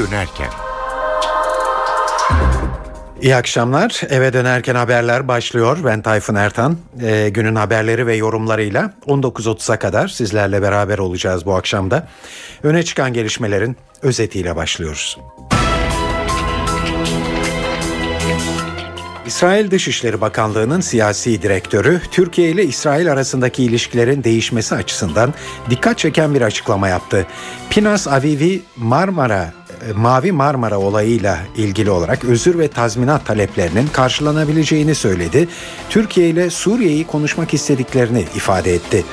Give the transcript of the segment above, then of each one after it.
dönerken. İyi akşamlar. Eve dönerken haberler başlıyor. Ben Tayfun Ertan. Ee, günün haberleri ve yorumlarıyla 19.30'a kadar sizlerle beraber olacağız bu akşamda. Öne çıkan gelişmelerin özetiyle başlıyoruz. İsrail Dışişleri Bakanlığı'nın siyasi direktörü Türkiye ile İsrail arasındaki ilişkilerin değişmesi açısından dikkat çeken bir açıklama yaptı. Pinas Avivi Marmara Mavi Marmara olayıyla ilgili olarak özür ve tazminat taleplerinin karşılanabileceğini söyledi. Türkiye ile Suriye'yi konuşmak istediklerini ifade etti.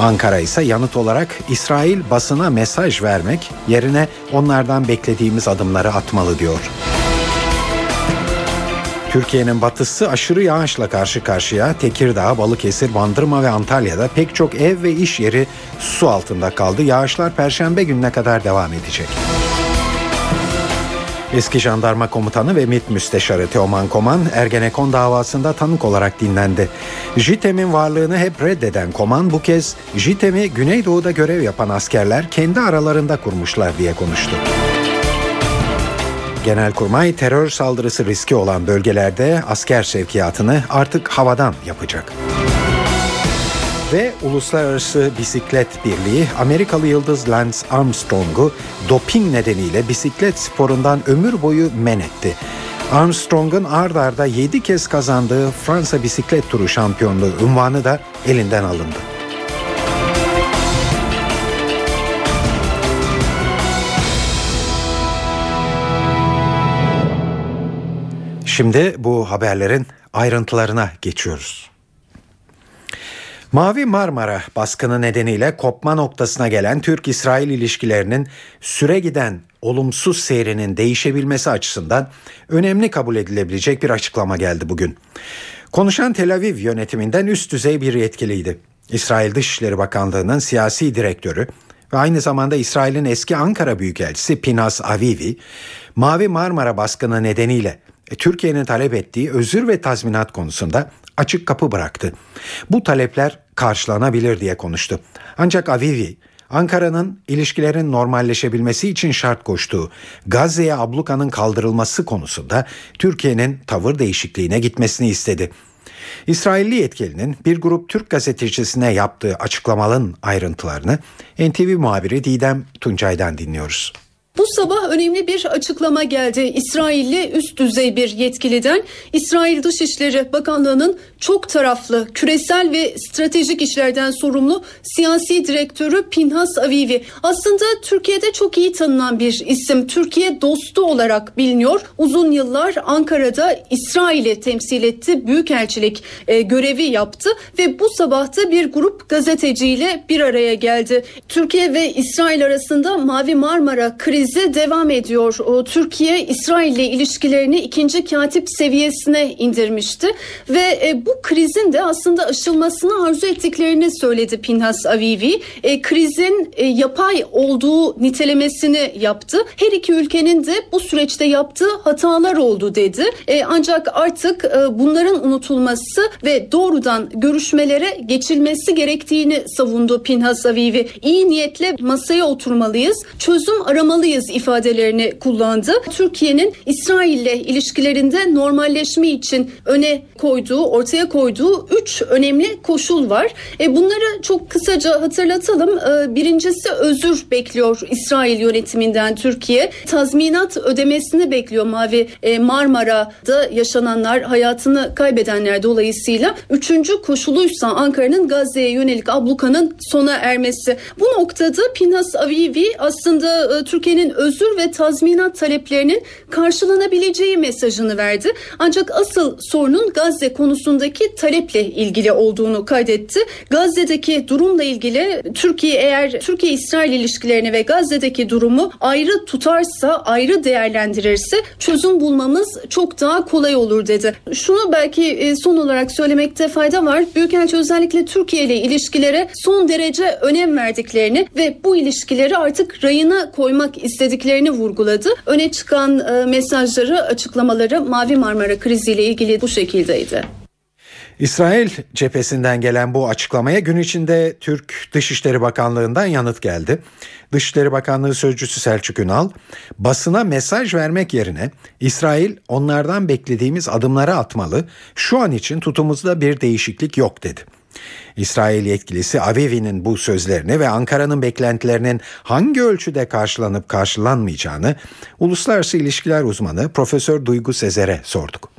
Ankara ise yanıt olarak İsrail basına mesaj vermek yerine onlardan beklediğimiz adımları atmalı diyor. Türkiye'nin batısı aşırı yağışla karşı karşıya. Tekirdağ, Balıkesir, Bandırma ve Antalya'da pek çok ev ve iş yeri su altında kaldı. Yağışlar perşembe gününe kadar devam edecek. Eski jandarma komutanı ve MİT müsteşarı Teoman Koman Ergenekon davasında tanık olarak dinlendi. JITEM'in varlığını hep reddeden Koman bu kez JITEM'i Güneydoğu'da görev yapan askerler kendi aralarında kurmuşlar diye konuştu. Genelkurmay terör saldırısı riski olan bölgelerde asker sevkiyatını artık havadan yapacak. Ve Uluslararası Bisiklet Birliği Amerikalı yıldız Lance Armstrong'u doping nedeniyle bisiklet sporundan ömür boyu men etti. Armstrong'un ard arda 7 kez kazandığı Fransa bisiklet turu şampiyonluğu unvanı da elinden alındı. Şimdi bu haberlerin ayrıntılarına geçiyoruz. Mavi Marmara baskını nedeniyle kopma noktasına gelen Türk-İsrail ilişkilerinin süre giden olumsuz seyrinin değişebilmesi açısından önemli kabul edilebilecek bir açıklama geldi bugün. Konuşan Tel Aviv yönetiminden üst düzey bir yetkiliydi. İsrail Dışişleri Bakanlığı'nın siyasi direktörü ve aynı zamanda İsrail'in eski Ankara Büyükelçisi Pinas Avivi, Mavi Marmara baskını nedeniyle Türkiye'nin talep ettiği özür ve tazminat konusunda açık kapı bıraktı. Bu talepler karşılanabilir diye konuştu. Ancak Avivi, Ankara'nın ilişkilerin normalleşebilmesi için şart koştuğu Gazze'ye ablukanın kaldırılması konusunda Türkiye'nin tavır değişikliğine gitmesini istedi. İsrailli yetkilinin bir grup Türk gazetecisine yaptığı açıklamaların ayrıntılarını NTV muhabiri Didem Tuncay'dan dinliyoruz. Bu sabah önemli bir açıklama geldi. İsrailli üst düzey bir yetkiliden İsrail Dışişleri Bakanlığı'nın çok taraflı, küresel ve stratejik işlerden sorumlu siyasi direktörü Pinhas Avivi. Aslında Türkiye'de çok iyi tanınan bir isim. Türkiye dostu olarak biliniyor. Uzun yıllar Ankara'da İsrail'i temsil etti. Büyükelçilik e, görevi yaptı ve bu sabahta bir grup gazeteciyle bir araya geldi. Türkiye ve İsrail arasında Mavi Marmara krizi krizi devam ediyor. Türkiye İsrail ile ilişkilerini ikinci katip seviyesine indirmişti ve e, bu krizin de aslında aşılmasını arzu ettiklerini söyledi Pinhas Avivi. E, krizin e, yapay olduğu nitelemesini yaptı. Her iki ülkenin de bu süreçte yaptığı hatalar oldu dedi. Ancak artık bunların unutulması ve doğrudan görüşmelere geçilmesi gerektiğini savundu Pinhas Avivi. İyi niyetle masaya oturmalıyız, çözüm aramalıyız yapmalıyız ifadelerini kullandı. Türkiye'nin İsrail ile ilişkilerinde normalleşme için öne koyduğu, ortaya koyduğu üç önemli koşul var. E bunları çok kısaca hatırlatalım. E, birincisi özür bekliyor İsrail yönetiminden Türkiye. Tazminat ödemesini bekliyor Mavi e, Marmara'da yaşananlar, hayatını kaybedenler dolayısıyla. Üçüncü koşuluysa Ankara'nın Gazze'ye yönelik ablukanın sona ermesi. Bu noktada Pinhas Avivi aslında e, Türkiye'nin Türkiye'nin özür ve tazminat taleplerinin karşılanabileceği mesajını verdi. Ancak asıl sorunun Gazze konusundaki taleple ilgili olduğunu kaydetti. Gazze'deki durumla ilgili Türkiye eğer Türkiye-İsrail ilişkilerini ve Gazze'deki durumu ayrı tutarsa, ayrı değerlendirirse çözüm bulmamız çok daha kolay olur dedi. Şunu belki e, son olarak söylemekte fayda var. Büyükelçi özellikle Türkiye ile ilişkilere son derece önem verdiklerini ve bu ilişkileri artık rayına koymak istediklerini vurguladı. Öne çıkan e, mesajları, açıklamaları Mavi Marmara kriziyle ilgili bu şekildeydi. İsrail cephesinden gelen bu açıklamaya gün içinde Türk Dışişleri Bakanlığı'ndan yanıt geldi. Dışişleri Bakanlığı Sözcüsü Selçuk Ünal, basına mesaj vermek yerine İsrail onlardan beklediğimiz adımları atmalı, şu an için tutumuzda bir değişiklik yok dedi. İsrail yetkilisi Avivi'nin bu sözlerini ve Ankara'nın beklentilerinin hangi ölçüde karşılanıp karşılanmayacağını uluslararası ilişkiler uzmanı Profesör Duygu Sezer'e sorduk.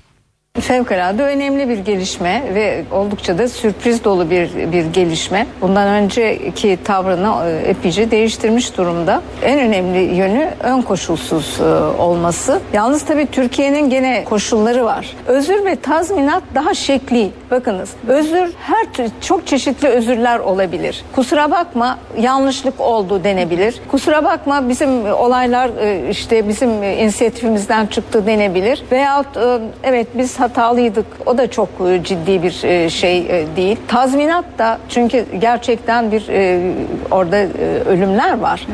Fevkalade önemli bir gelişme ve oldukça da sürpriz dolu bir bir gelişme. Bundan önceki tavrını e, epeyce değiştirmiş durumda. En önemli yönü ön koşulsuz e, olması. Yalnız tabii Türkiye'nin gene koşulları var. Özür ve tazminat daha şekli. Bakınız özür her çok çeşitli özürler olabilir. Kusura bakma yanlışlık oldu denebilir. Kusura bakma bizim olaylar e, işte bizim inisiyatifimizden çıktı denebilir. Veyahut evet biz hatalıydık. O da çok e, ciddi bir e, şey e, değil. Tazminat da çünkü gerçekten bir orada ölümler var.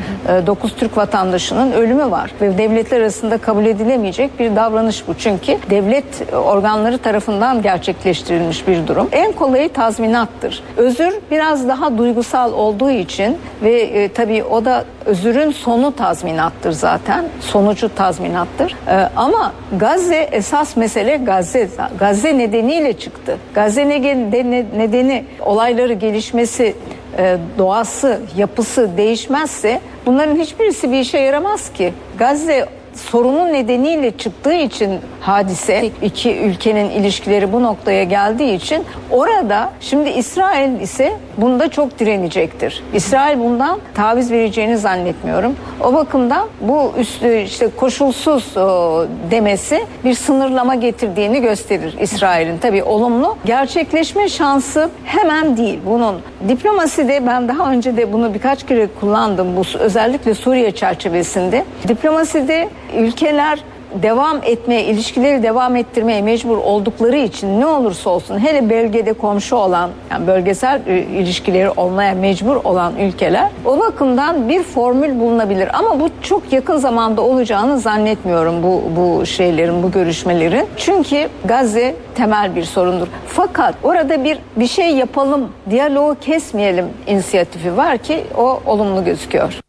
9 Türk vatandaşının ölümü var ve devletler arasında kabul edilemeyecek bir davranış bu. Çünkü devlet organları tarafından gerçekleştirilmiş bir durum. En kolayı tazminattır. Özür biraz daha duygusal olduğu için ve tabii o da özürün sonu tazminattır zaten. Sonucu tazminattır. Ama Gazze esas mesele Gazze Gazze nedeniyle çıktı. Gazze nedeni olayları gelişmesi e, doğası, yapısı değişmezse bunların hiçbirisi bir işe yaramaz ki. Gazze sorunun nedeniyle çıktığı için hadise iki ülkenin ilişkileri bu noktaya geldiği için orada şimdi İsrail ise bunda çok direnecektir. İsrail bundan taviz vereceğini zannetmiyorum. O bakımdan bu üstü işte koşulsuz o, demesi bir sınırlama getirdiğini gösterir İsrail'in. Tabii olumlu gerçekleşme şansı hemen değil. Bunun diplomaside ben daha önce de bunu birkaç kere kullandım bu özellikle Suriye çerçevesinde. Diplomaside ülkeler devam etmeye, ilişkileri devam ettirmeye mecbur oldukları için ne olursa olsun hele bölgede komşu olan, yani bölgesel e, ilişkileri olmaya mecbur olan ülkeler o bakımdan bir formül bulunabilir. Ama bu çok yakın zamanda olacağını zannetmiyorum bu, bu şeylerin, bu görüşmelerin. Çünkü Gazze temel bir sorundur. Fakat orada bir bir şey yapalım, diyaloğu kesmeyelim inisiyatifi var ki o olumlu gözüküyor.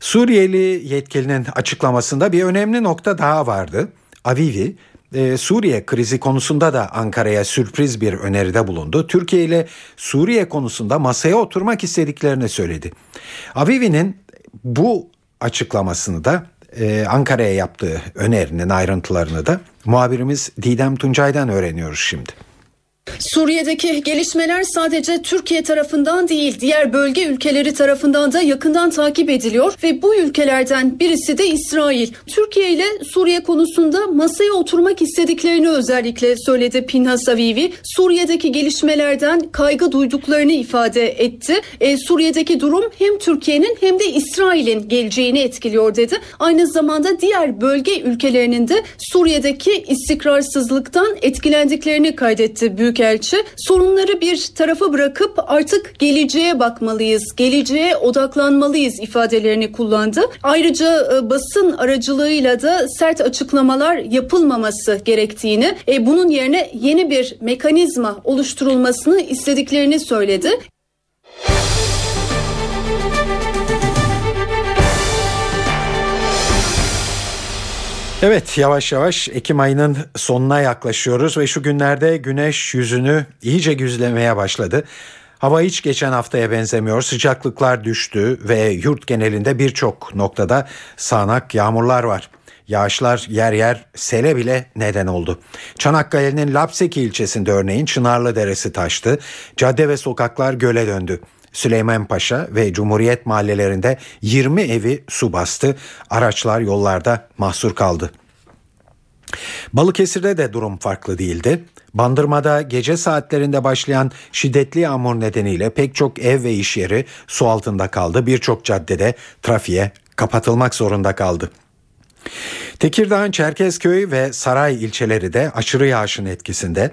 Suriyeli yetkilinin açıklamasında bir önemli nokta daha vardı. Avivi e, Suriye krizi konusunda da Ankara'ya sürpriz bir öneride bulundu. Türkiye ile Suriye konusunda masaya oturmak istediklerini söyledi. Avivi'nin bu açıklamasını da e, Ankara'ya yaptığı önerinin ayrıntılarını da muhabirimiz Didem Tuncay'dan öğreniyoruz şimdi. Suriye'deki gelişmeler sadece Türkiye tarafından değil, diğer bölge ülkeleri tarafından da yakından takip ediliyor ve bu ülkelerden birisi de İsrail. Türkiye ile Suriye konusunda masaya oturmak istediklerini özellikle söyledi Pinhas Avivi. Suriye'deki gelişmelerden kaygı duyduklarını ifade etti. E, Suriye'deki durum hem Türkiye'nin hem de İsrail'in geleceğini etkiliyor dedi. Aynı zamanda diğer bölge ülkelerinin de Suriye'deki istikrarsızlıktan etkilendiklerini kaydetti büyük Büyükelçi sorunları bir tarafa bırakıp artık geleceğe bakmalıyız, geleceğe odaklanmalıyız ifadelerini kullandı. Ayrıca e, basın aracılığıyla da sert açıklamalar yapılmaması gerektiğini, e, bunun yerine yeni bir mekanizma oluşturulmasını istediklerini söyledi. Evet yavaş yavaş Ekim ayının sonuna yaklaşıyoruz ve şu günlerde güneş yüzünü iyice güzlemeye başladı. Hava hiç geçen haftaya benzemiyor. Sıcaklıklar düştü ve yurt genelinde birçok noktada sağanak yağmurlar var. Yağışlar yer yer sele bile neden oldu. Çanakkale'nin Lapseki ilçesinde örneğin Çınarlı Deresi taştı. Cadde ve sokaklar göle döndü. Süleymanpaşa ve Cumhuriyet mahallelerinde 20 evi su bastı. Araçlar yollarda mahsur kaldı. Balıkesir'de de durum farklı değildi. Bandırma'da gece saatlerinde başlayan şiddetli yağmur nedeniyle pek çok ev ve iş yeri su altında kaldı. Birçok caddede trafiğe kapatılmak zorunda kaldı. Tekirdağ'ın Çerkezköy ve Saray ilçeleri de aşırı yağışın etkisinde.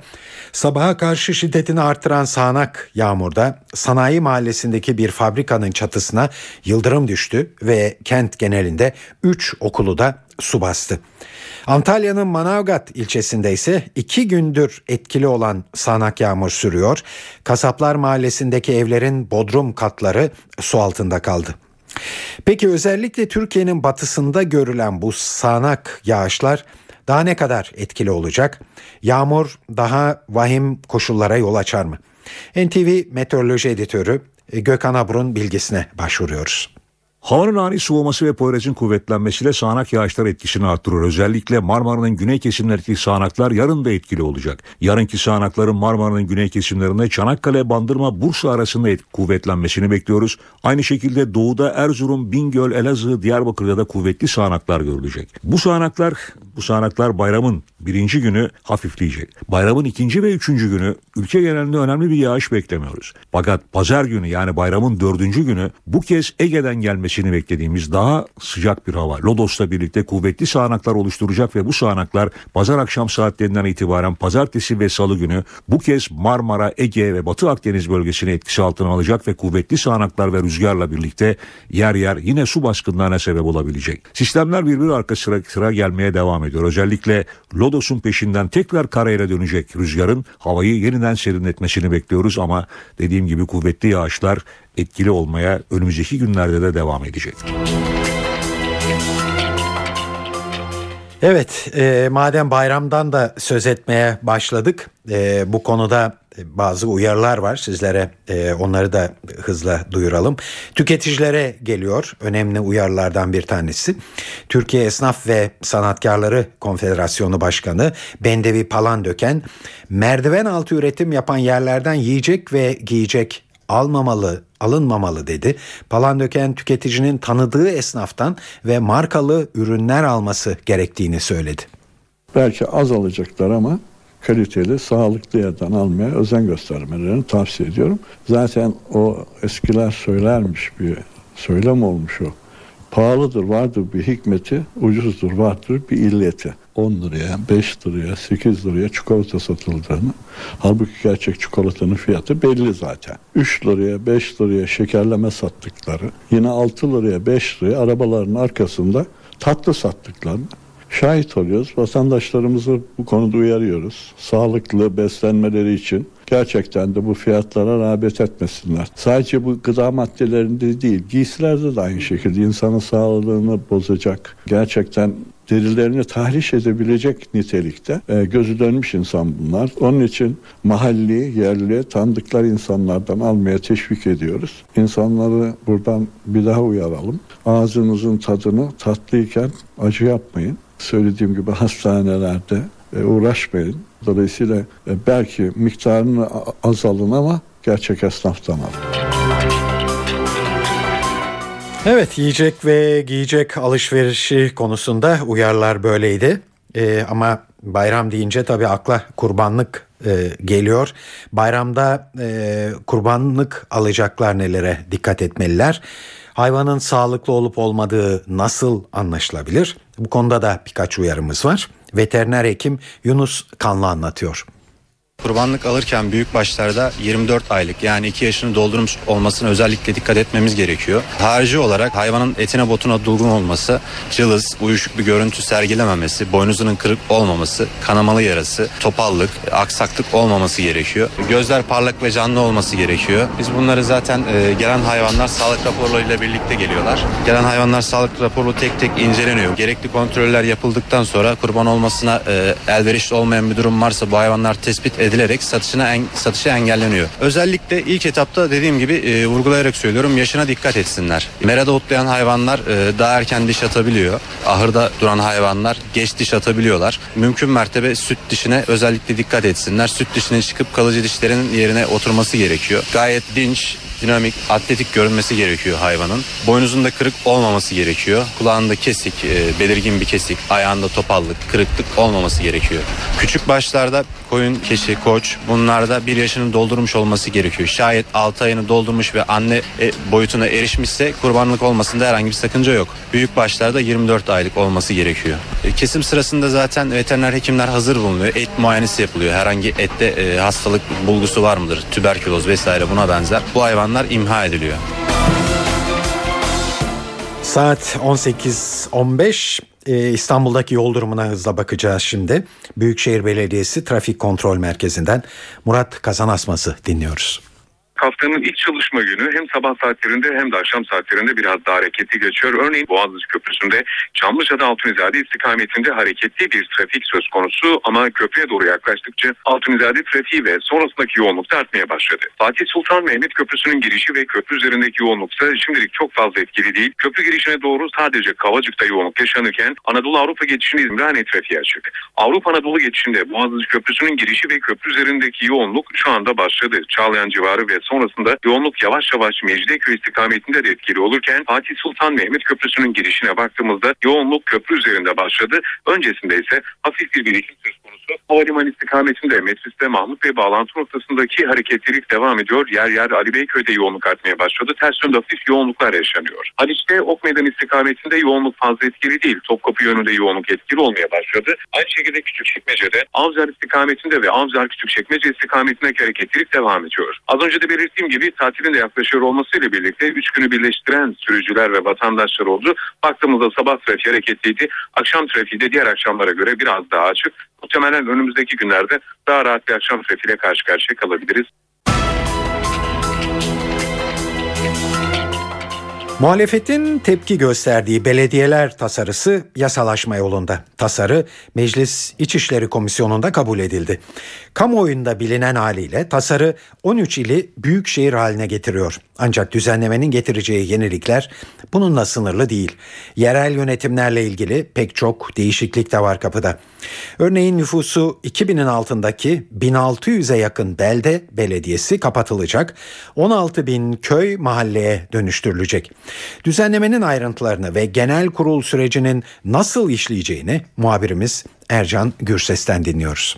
Sabaha karşı şiddetini arttıran sağanak yağmurda sanayi mahallesindeki bir fabrikanın çatısına yıldırım düştü ve kent genelinde 3 okulu da su bastı. Antalya'nın Manavgat ilçesinde ise iki gündür etkili olan sağanak yağmur sürüyor. Kasaplar mahallesindeki evlerin bodrum katları su altında kaldı. Peki özellikle Türkiye'nin batısında görülen bu sağanak yağışlar daha ne kadar etkili olacak? Yağmur daha vahim koşullara yol açar mı? NTV Meteoroloji Editörü Gökhan Abur'un bilgisine başvuruyoruz. Havanın ani soğuması ve Poyraz'ın kuvvetlenmesiyle sağanak yağışlar etkisini arttırıyor. Özellikle Marmara'nın güney kesimlerindeki sağanaklar yarın da etkili olacak. Yarınki sağanakların Marmara'nın güney kesimlerinde Çanakkale, Bandırma, Bursa arasında et- kuvvetlenmesini bekliyoruz. Aynı şekilde doğuda Erzurum, Bingöl, Elazığ, Diyarbakır'da da kuvvetli sağanaklar görülecek. Bu sağanaklar, bu sağanaklar bayramın birinci günü hafifleyecek. Bayramın ikinci ve üçüncü günü ülke genelinde önemli bir yağış beklemiyoruz. Fakat pazar günü yani bayramın dördüncü günü bu kez Ege'den gelmesini beklediğimiz daha sıcak bir hava. Lodos'la birlikte kuvvetli sağanaklar oluşturacak ve bu sağanaklar pazar akşam saatlerinden itibaren pazartesi ve salı günü bu kez Marmara, Ege ve Batı Akdeniz bölgesini etkisi altına alacak ve kuvvetli sağanaklar ve rüzgarla birlikte yer yer yine su baskınlarına sebep olabilecek. Sistemler birbiri arka sıra, sıra gelmeye devam ediyor. Özellikle Lodos'un peşinden tekrar karayla dönecek rüzgarın havayı yeniden serinletmesini bekliyoruz ama dediğim gibi kuvvetli yağışlar etkili olmaya önümüzdeki günlerde de devam edecek. Evet, e, madem bayramdan da söz etmeye başladık, e, bu konuda bazı uyarılar var sizlere, e, onları da hızla duyuralım. Tüketicilere geliyor, önemli uyarılardan bir tanesi. Türkiye Esnaf ve Sanatkarları Konfederasyonu Başkanı Bendevi Palandöken, merdiven altı üretim yapan yerlerden yiyecek ve giyecek almamalı, alınmamalı dedi. Palandöken tüketicinin tanıdığı esnaftan ve markalı ürünler alması gerektiğini söyledi. Belki az alacaklar ama kaliteli, sağlıklı yerden almaya özen göstermelerini tavsiye ediyorum. Zaten o eskiler söylermiş bir söylem olmuş o. Pahalıdır vardır bir hikmeti, ucuzdur vardır bir illeti. 10 liraya, 5 liraya, 8 liraya çikolata satıldığını, halbuki gerçek çikolatanın fiyatı belli zaten. 3 liraya, 5 liraya şekerleme sattıkları, yine 6 liraya, 5 liraya arabaların arkasında tatlı sattıklarını şahit oluyoruz. Vatandaşlarımızı bu konuda uyarıyoruz. Sağlıklı beslenmeleri için gerçekten de bu fiyatlara rağbet etmesinler. Sadece bu gıda maddelerinde değil, giysilerde de aynı şekilde insanın sağlığını bozacak, gerçekten derilerini tahriş edebilecek nitelikte e, gözü dönmüş insan bunlar. Onun için mahalli, yerli, tanıdıklar insanlardan almaya teşvik ediyoruz. İnsanları buradan bir daha uyaralım. Ağzınızın tadını tatlıyken acı yapmayın. Söylediğim gibi hastanelerde e, uğraşmayın. Dolayısıyla e, belki miktarını a- az alın ama gerçek esnaftan alın. Evet yiyecek ve giyecek alışverişi konusunda uyarılar böyleydi. Ee, ama bayram deyince tabii akla kurbanlık e, geliyor. Bayramda e, kurbanlık alacaklar nelere dikkat etmeliler? Hayvanın sağlıklı olup olmadığı nasıl anlaşılabilir? Bu konuda da birkaç uyarımız var. Veteriner hekim Yunus Kanlı anlatıyor. Kurbanlık alırken büyük başlarda 24 aylık yani 2 yaşını doldurmuş olmasına özellikle dikkat etmemiz gerekiyor. Harici olarak hayvanın etine botuna durgun olması, cılız, uyuşuk bir görüntü sergilememesi, boynuzunun kırık olmaması, kanamalı yarası, topallık, aksaklık olmaması gerekiyor. Gözler parlak ve canlı olması gerekiyor. Biz bunları zaten e, gelen hayvanlar sağlık raporlarıyla birlikte geliyorlar. Gelen hayvanlar sağlık raporu tek tek inceleniyor. Gerekli kontroller yapıldıktan sonra kurban olmasına e, elverişli olmayan bir durum varsa bu hayvanlar tespit edilerek satışına en, satışı engelleniyor. Özellikle ilk etapta dediğim gibi e, vurgulayarak söylüyorum yaşına dikkat etsinler. Merada otlayan hayvanlar e, daha erken diş atabiliyor. Ahırda duran hayvanlar geç diş atabiliyorlar. Mümkün mertebe süt dişine özellikle dikkat etsinler. Süt dişinin çıkıp kalıcı dişlerin yerine oturması gerekiyor. Gayet dinç, dinamik, atletik görünmesi gerekiyor hayvanın. Boynuzunda kırık olmaması gerekiyor. Kulağında kesik, e, belirgin bir kesik, ayağında topallık, kırıklık olmaması gerekiyor. Küçük başlarda koyun, keçi, koç bunlarda bir yaşını doldurmuş olması gerekiyor. Şayet 6 ayını doldurmuş ve anne e, boyutuna erişmişse kurbanlık olmasında herhangi bir sakınca yok. Büyük başlarda 24 aylık olması gerekiyor. E, kesim sırasında zaten veteriner hekimler hazır bulunuyor. Et muayenesi yapılıyor. Herhangi ette e, hastalık bulgusu var mıdır? Tüberküloz vesaire buna benzer. Bu hayvanlar imha ediliyor. Saat 18.15 e, İstanbul'daki yol durumuna hızla bakacağız şimdi. Büyükşehir Belediyesi Trafik Kontrol Merkezi'nden Murat Kazanasması dinliyoruz. Haftanın ilk çalışma günü hem sabah saatlerinde hem de akşam saatlerinde biraz daha hareketli geçiyor. Örneğin Boğaziçi Köprüsü'nde Çamlıca'da Altunizade istikametinde hareketli bir trafik söz konusu ama köprüye doğru yaklaştıkça Altunizade trafiği ve sonrasındaki yoğunluk da artmaya başladı. Fatih Sultan Mehmet Köprüsü'nün girişi ve köprü üzerindeki yoğunluk ise şimdilik çok fazla etkili değil. Köprü girişine doğru sadece Kavacık'ta yoğunluk yaşanırken Anadolu Avrupa geçişinde İmraniye trafiği açık. Avrupa Anadolu geçişinde Boğaziçi Köprüsü'nün girişi ve köprü üzerindeki yoğunluk şu anda başladı. Çağlayan civarı ve sonrasında yoğunluk yavaş yavaş Mecidiyeköy istikametinde de etkili olurken Fatih Sultan Mehmet Köprüsü'nün girişine baktığımızda yoğunluk köprü üzerinde başladı. Öncesinde ise hafif bir birikim söz konusu. Havalimanı istikametinde Metris'te Mahmut Bey bağlantı noktasındaki hareketlilik devam ediyor. Yer yer Ali Beyköy'de yoğunluk artmaya başladı. Ters yönde hafif yoğunluklar yaşanıyor. Haliç'te Ok Meydan istikametinde yoğunluk fazla etkili değil. Topkapı yönünde yoğunluk etkili olmaya başladı. Aynı şekilde Küçükçekmece'de Avcılar istikametinde ve Avcılar Küçükçekmece istikametindeki hareketlilik devam ediyor. Az önce de belirttiğim gibi tatilin de yaklaşıyor olmasıyla birlikte 3 günü birleştiren sürücüler ve vatandaşlar oldu. Baktığımızda sabah trafiği hareketliydi. Akşam trafiği de diğer akşamlara göre biraz daha açık. Muhtemelen önümüzdeki günlerde daha rahat bir akşam trafiğiyle karşı karşıya kalabiliriz. Muhalefetin tepki gösterdiği belediyeler tasarısı yasalaşma yolunda. Tasarı Meclis İçişleri Komisyonu'nda kabul edildi. Kamuoyunda bilinen haliyle tasarı 13 ili büyük şehir haline getiriyor. Ancak düzenlemenin getireceği yenilikler bununla sınırlı değil. Yerel yönetimlerle ilgili pek çok değişiklik de var kapıda. Örneğin nüfusu 2000'in altındaki 1600'e yakın belde belediyesi kapatılacak. 16 bin köy mahalleye dönüştürülecek. Düzenlemenin ayrıntılarını ve genel kurul sürecinin nasıl işleyeceğini muhabirimiz Ercan Gürses'ten dinliyoruz.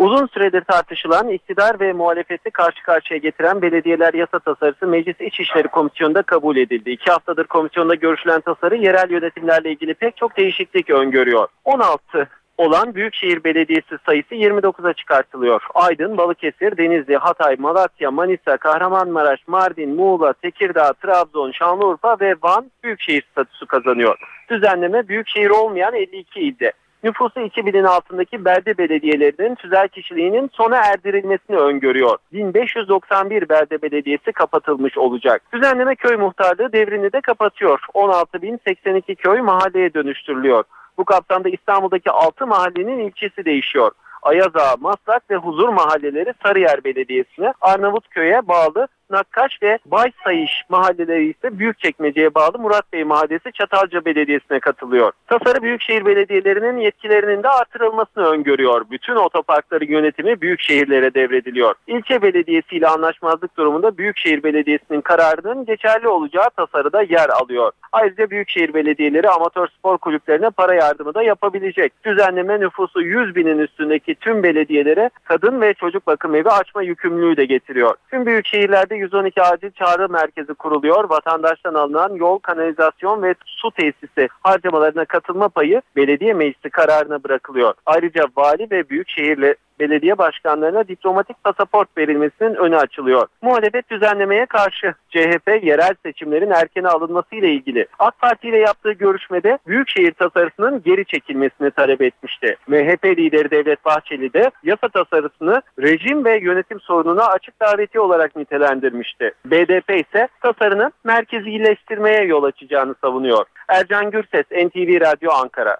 Uzun süredir tartışılan iktidar ve muhalefeti karşı karşıya getiren belediyeler yasa tasarısı Meclis İçişleri Komisyonu'nda kabul edildi. İki haftadır komisyonda görüşülen tasarı yerel yönetimlerle ilgili pek çok değişiklik öngörüyor. 16 olan Büyükşehir Belediyesi sayısı 29'a çıkartılıyor. Aydın, Balıkesir, Denizli, Hatay, Malatya, Manisa, Kahramanmaraş, Mardin, Muğla, Tekirdağ, Trabzon, Şanlıurfa ve Van Büyükşehir statüsü kazanıyor. Düzenleme Büyükşehir olmayan 52 ilde nüfusu 2000'in altındaki belde belediyelerinin tüzel kişiliğinin sona erdirilmesini öngörüyor. 1591 belde belediyesi kapatılmış olacak. Düzenleme köy muhtarlığı devrini de kapatıyor. 16.082 köy mahalleye dönüştürülüyor. Bu kapsamda İstanbul'daki 6 mahallenin ilçesi değişiyor. Ayaza, Maslak ve Huzur mahalleleri Sarıyer Belediyesi'ne, Arnavutköy'e bağlı Nakkaş ve Baysayış mahalleleri ise Büyükçekmece'ye bağlı Murat Bey Mahallesi Çatalca Belediyesi'ne katılıyor. Tasarı Büyükşehir Belediyelerinin yetkilerinin de artırılmasını öngörüyor. Bütün otoparkların yönetimi büyük şehirlere devrediliyor. İlçe belediyesiyle anlaşmazlık durumunda Büyükşehir Belediyesi'nin kararının geçerli olacağı tasarıda yer alıyor. Ayrıca Büyükşehir Belediyeleri amatör spor kulüplerine para yardımı da yapabilecek. Düzenleme nüfusu 100 binin üstündeki tüm belediyelere kadın ve çocuk bakım evi açma yükümlülüğü de getiriyor. Tüm büyük şehirlerde 112 acil çağrı merkezi kuruluyor. Vatandaştan alınan yol, kanalizasyon ve su tesisi harcamalarına katılma payı belediye meclisi kararına bırakılıyor. Ayrıca vali ve büyük şehirle belediye başkanlarına diplomatik pasaport verilmesinin önü açılıyor. Muhalefet düzenlemeye karşı CHP yerel seçimlerin erkene alınması ile ilgili AK Parti ile yaptığı görüşmede büyükşehir tasarısının geri çekilmesini talep etmişti. MHP lideri Devlet Bahçeli de yasa tasarısını rejim ve yönetim sorununa açık daveti olarak nitelendirmişti. BDP ise tasarının merkezileştirmeye yol açacağını savunuyor. Ercan Gürses, NTV Radyo Ankara.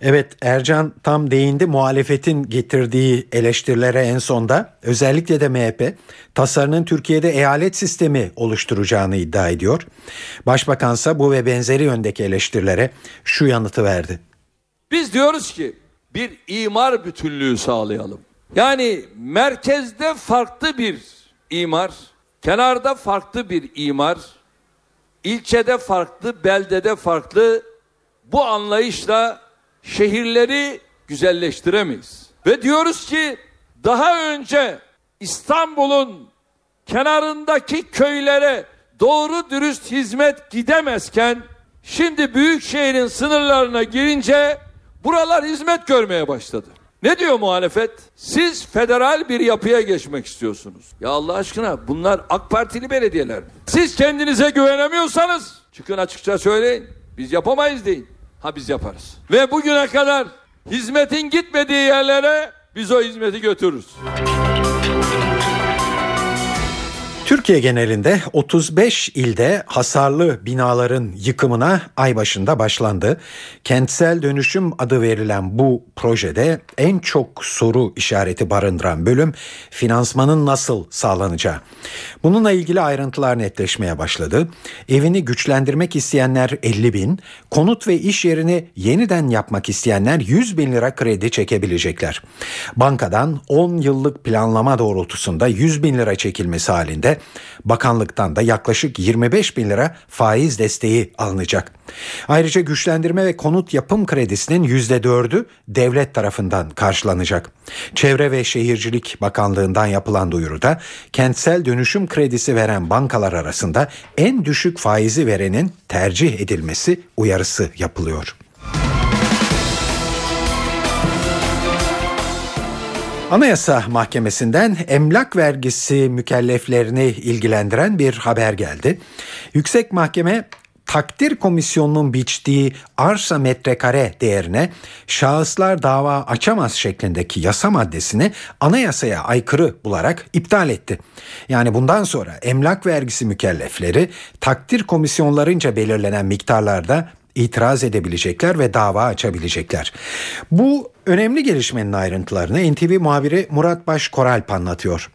Evet Ercan tam değindi muhalefetin getirdiği eleştirilere en sonda özellikle de MHP tasarının Türkiye'de eyalet sistemi oluşturacağını iddia ediyor. Başbakansa bu ve benzeri yöndeki eleştirilere şu yanıtı verdi. Biz diyoruz ki bir imar bütünlüğü sağlayalım. Yani merkezde farklı bir imar, Kenarda farklı bir imar, ilçede farklı, beldede farklı bu anlayışla şehirleri güzelleştiremeyiz. Ve diyoruz ki daha önce İstanbul'un kenarındaki köylere doğru dürüst hizmet gidemezken şimdi büyük şehrin sınırlarına girince buralar hizmet görmeye başladı. Ne diyor muhalefet? Siz federal bir yapıya geçmek istiyorsunuz. Ya Allah aşkına bunlar AK Partili belediyeler? Siz kendinize güvenemiyorsanız çıkın açıkça söyleyin. Biz yapamayız deyin. Ha biz yaparız. Ve bugüne kadar hizmetin gitmediği yerlere biz o hizmeti götürürüz. Türkiye genelinde 35 ilde hasarlı binaların yıkımına ay başında başlandı. Kentsel dönüşüm adı verilen bu projede en çok soru işareti barındıran bölüm finansmanın nasıl sağlanacağı. Bununla ilgili ayrıntılar netleşmeye başladı. Evini güçlendirmek isteyenler 50 bin, konut ve iş yerini yeniden yapmak isteyenler 100 bin lira kredi çekebilecekler. Bankadan 10 yıllık planlama doğrultusunda 100 bin lira çekilmesi halinde bakanlıktan da yaklaşık 25 bin lira faiz desteği alınacak. Ayrıca güçlendirme ve konut yapım kredisinin %4'ü devlet tarafından karşılanacak. Çevre ve Şehircilik Bakanlığı'ndan yapılan duyuruda kentsel dönüşüm kredisi veren bankalar arasında en düşük faizi verenin tercih edilmesi uyarısı yapılıyor. Anayasa Mahkemesi'nden emlak vergisi mükelleflerini ilgilendiren bir haber geldi. Yüksek Mahkeme takdir komisyonunun biçtiği arsa metrekare değerine şahıslar dava açamaz şeklindeki yasa maddesini anayasaya aykırı bularak iptal etti. Yani bundan sonra emlak vergisi mükellefleri takdir komisyonlarınca belirlenen miktarlarda itiraz edebilecekler ve dava açabilecekler. Bu önemli gelişmenin ayrıntılarını NTV muhabiri Murat Baş Koralp anlatıyor.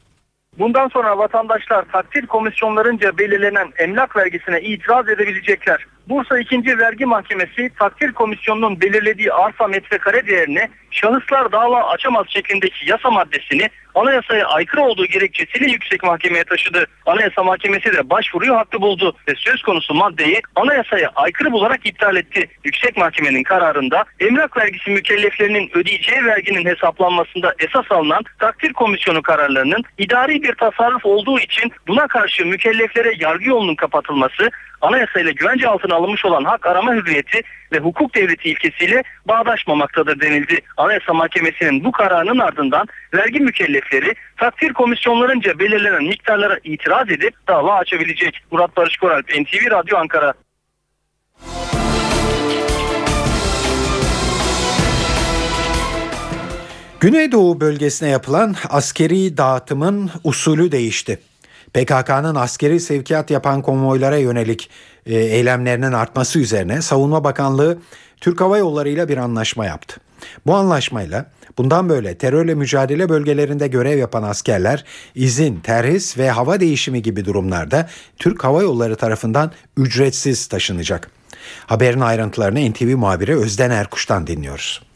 Bundan sonra vatandaşlar takdir komisyonlarınca belirlenen emlak vergisine itiraz edebilecekler. Bursa 2. Vergi Mahkemesi takdir komisyonunun belirlediği arsa metrekare değerine şahıslar dava açamaz şeklindeki yasa maddesini anayasaya aykırı olduğu gerekçesiyle yüksek mahkemeye taşıdı. Anayasa Mahkemesi de başvuruyu haklı buldu ve söz konusu maddeyi anayasaya aykırı bularak iptal etti. Yüksek Mahkemenin kararında emlak vergisi mükelleflerinin ödeyeceği verginin hesaplanmasında esas alınan takdir komisyonu kararlarının idari bir tasarruf olduğu için buna karşı mükelleflere yargı yolunun kapatılması, anayasayla güvence altına alınmış olan hak arama hürriyeti ve hukuk devleti ilkesiyle bağdaşmamaktadır denildi. Anayasa Mahkemesi'nin bu kararının ardından vergi mükellefleri takdir komisyonlarınca belirlenen miktarlara itiraz edip dava açabilecek. Murat Barış Koralp, NTV Radyo Ankara. Güneydoğu bölgesine yapılan askeri dağıtımın usulü değişti. PKK'nın askeri sevkiyat yapan konvoylara yönelik e, eylemlerinin artması üzerine Savunma Bakanlığı Türk Hava Yolları ile bir anlaşma yaptı. Bu anlaşmayla bundan böyle terörle mücadele bölgelerinde görev yapan askerler izin, terhis ve hava değişimi gibi durumlarda Türk Hava Yolları tarafından ücretsiz taşınacak. Haberin ayrıntılarını NTV muhabiri Özden Erkuş'tan dinliyoruz.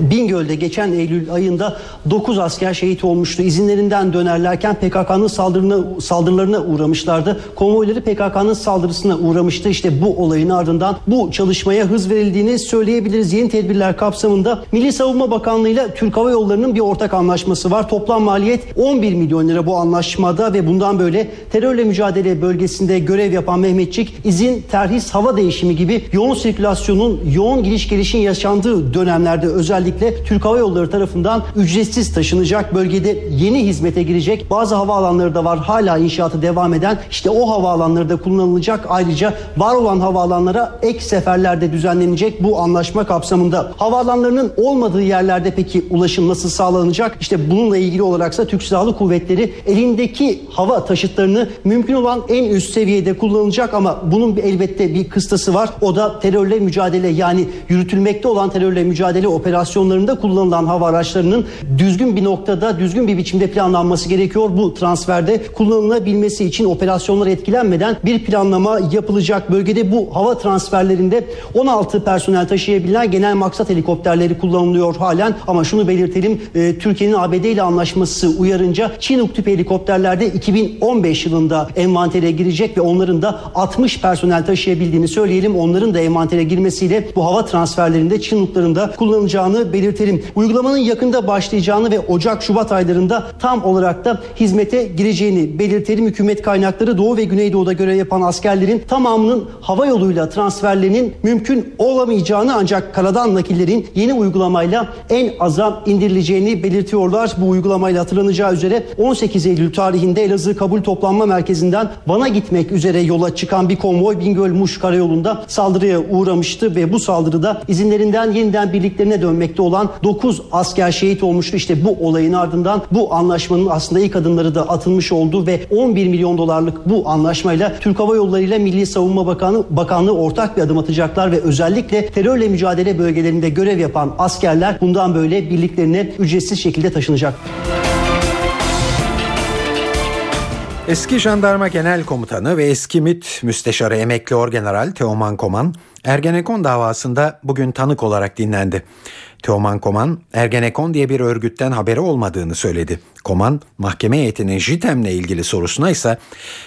Bingöl'de geçen Eylül ayında 9 asker şehit olmuştu. İzinlerinden dönerlerken PKK'nın saldırına, saldırılarına uğramışlardı. Konvoyları PKK'nın saldırısına uğramıştı. İşte bu olayın ardından bu çalışmaya hız verildiğini söyleyebiliriz. Yeni tedbirler kapsamında Milli Savunma Bakanlığı ile Türk Hava Yolları'nın bir ortak anlaşması var. Toplam maliyet 11 milyon lira bu anlaşmada ve bundan böyle terörle mücadele bölgesinde görev yapan Mehmetçik izin, terhis, hava değişimi gibi yoğun sirkülasyonun, yoğun gidiş gelişin yaşandığı dönemlerde özellikle Türk Hava Yolları tarafından ücretsiz taşınacak. Bölgede yeni hizmete girecek. Bazı havaalanları da var hala inşaatı devam eden. İşte o havaalanları da kullanılacak. Ayrıca var olan havaalanlara ek seferlerde düzenlenecek bu anlaşma kapsamında. Havaalanlarının olmadığı yerlerde peki ulaşım nasıl sağlanacak? İşte bununla ilgili olaraksa Türk Silahlı Kuvvetleri elindeki hava taşıtlarını mümkün olan en üst seviyede kullanacak ama bunun elbette bir kıstası var. O da terörle mücadele yani yürütülmekte olan terörle mücadele operasyonu operasyonlarında kullanılan hava araçlarının düzgün bir noktada, düzgün bir biçimde planlanması gerekiyor. Bu transferde kullanılabilmesi için operasyonlar etkilenmeden bir planlama yapılacak. Bölgede bu hava transferlerinde 16 personel taşıyabilen genel maksat helikopterleri kullanılıyor halen. Ama şunu belirtelim, e, Türkiye'nin ABD ile anlaşması uyarınca Chinook tip helikopterlerde 2015 yılında envantere girecek ve onların da 60 personel taşıyabildiğini söyleyelim. Onların da envantere girmesiyle bu hava transferlerinde Chinook'ların da kullanılacağını belirtelim. Uygulamanın yakında başlayacağını ve Ocak-Şubat aylarında tam olarak da hizmete gireceğini belirtelim. Hükümet kaynakları Doğu ve Güneydoğu'da görev yapan askerlerin tamamının hava yoluyla transferlerinin mümkün olamayacağını ancak karadan nakillerin yeni uygulamayla en aza indirileceğini belirtiyorlar. Bu uygulamayla hatırlanacağı üzere 18 Eylül tarihinde Elazığ Kabul Toplanma Merkezi'nden Van'a gitmek üzere yola çıkan bir konvoy Bingöl-Muş karayolunda saldırıya uğramıştı ve bu saldırıda izinlerinden yeniden birliklerine dönmekte olan 9 asker şehit olmuştu. İşte bu olayın ardından bu anlaşmanın aslında ilk adımları da atılmış oldu ve 11 milyon dolarlık bu anlaşmayla Türk Hava Yolları ile Milli Savunma Bakanı Bakanlığı ortak bir adım atacaklar ve özellikle terörle mücadele bölgelerinde görev yapan askerler bundan böyle birliklerine ücretsiz şekilde taşınacak. Eski Jandarma Genel Komutanı ve eski MİT Müsteşarı Emekli Orgeneral Teoman Koman, Ergenekon davasında bugün tanık olarak dinlendi. Teoman Koman, Ergenekon diye bir örgütten haberi olmadığını söyledi. Koman, mahkeme heyetinin JITEM'le ilgili sorusuna ise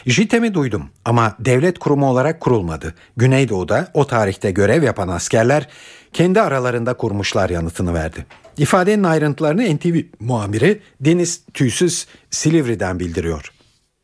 JITEM'i duydum ama devlet kurumu olarak kurulmadı. Güneydoğu'da o tarihte görev yapan askerler kendi aralarında kurmuşlar yanıtını verdi. İfadenin ayrıntılarını NTV muhabiri Deniz Tüysüz Silivri'den bildiriyor.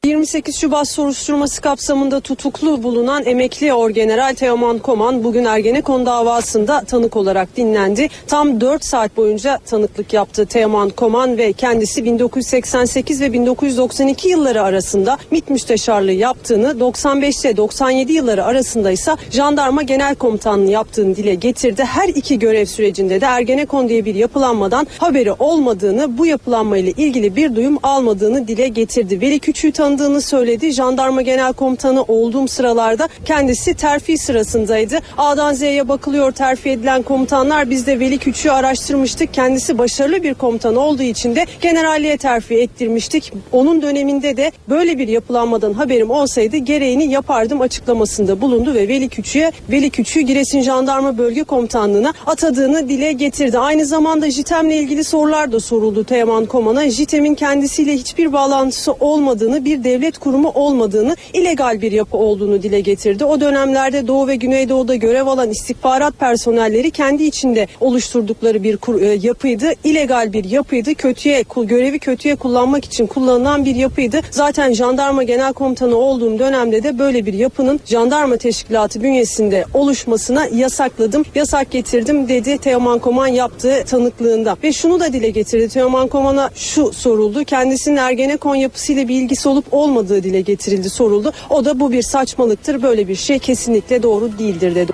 28 Şubat soruşturması kapsamında tutuklu bulunan emekli Orgeneral Teoman Koman bugün Ergenekon davasında tanık olarak dinlendi. Tam 4 saat boyunca tanıklık yaptı Teoman Koman ve kendisi 1988 ve 1992 yılları arasında MİT müsteşarlığı yaptığını, 95 ile 97 yılları arasında ise jandarma genel komutanlığı yaptığını dile getirdi. Her iki görev sürecinde de Ergenekon diye bir yapılanmadan haberi olmadığını, bu yapılanma ile ilgili bir duyum almadığını dile getirdi. Veli Küçüğü tanıdığını söyledi. Jandarma Genel Komutanı olduğum sıralarda kendisi terfi sırasındaydı. A'dan Z'ye bakılıyor terfi edilen komutanlar. Biz de Veli Küçüğü araştırmıştık. Kendisi başarılı bir komutan olduğu için de generalliğe terfi ettirmiştik. Onun döneminde de böyle bir yapılanmadan haberim olsaydı gereğini yapardım açıklamasında bulundu ve Veli Küçüğe Veli Küçüğü Giresun Jandarma Bölge Komutanlığı'na atadığını dile getirdi. Aynı zamanda JITEM'le ilgili sorular da soruldu Teoman Koman'a. JITEM'in kendisiyle hiçbir bağlantısı olmadığını, bir devlet kurumu olmadığını, illegal bir yapı olduğunu dile getirdi. O dönemlerde Doğu ve Güneydoğu'da görev alan istihbarat personelleri kendi içinde oluşturdukları bir kur, e, yapıydı. İlegal bir yapıydı. Kötüye görevi kötüye kullanmak için kullanılan bir yapıydı. Zaten jandarma genel komutanı olduğum dönemde de böyle bir yapının jandarma teşkilatı bünyesinde oluşmasına yasakladım. Yasak getirdim dedi Teoman Koman yaptığı tanıklığında. Ve şunu da dile getirdi. Teoman Koman'a şu soruldu. Kendisinin Ergenekon yapısıyla bir ilgisi olup olmadığı dile getirildi soruldu. O da bu bir saçmalıktır. Böyle bir şey kesinlikle doğru değildir dedi.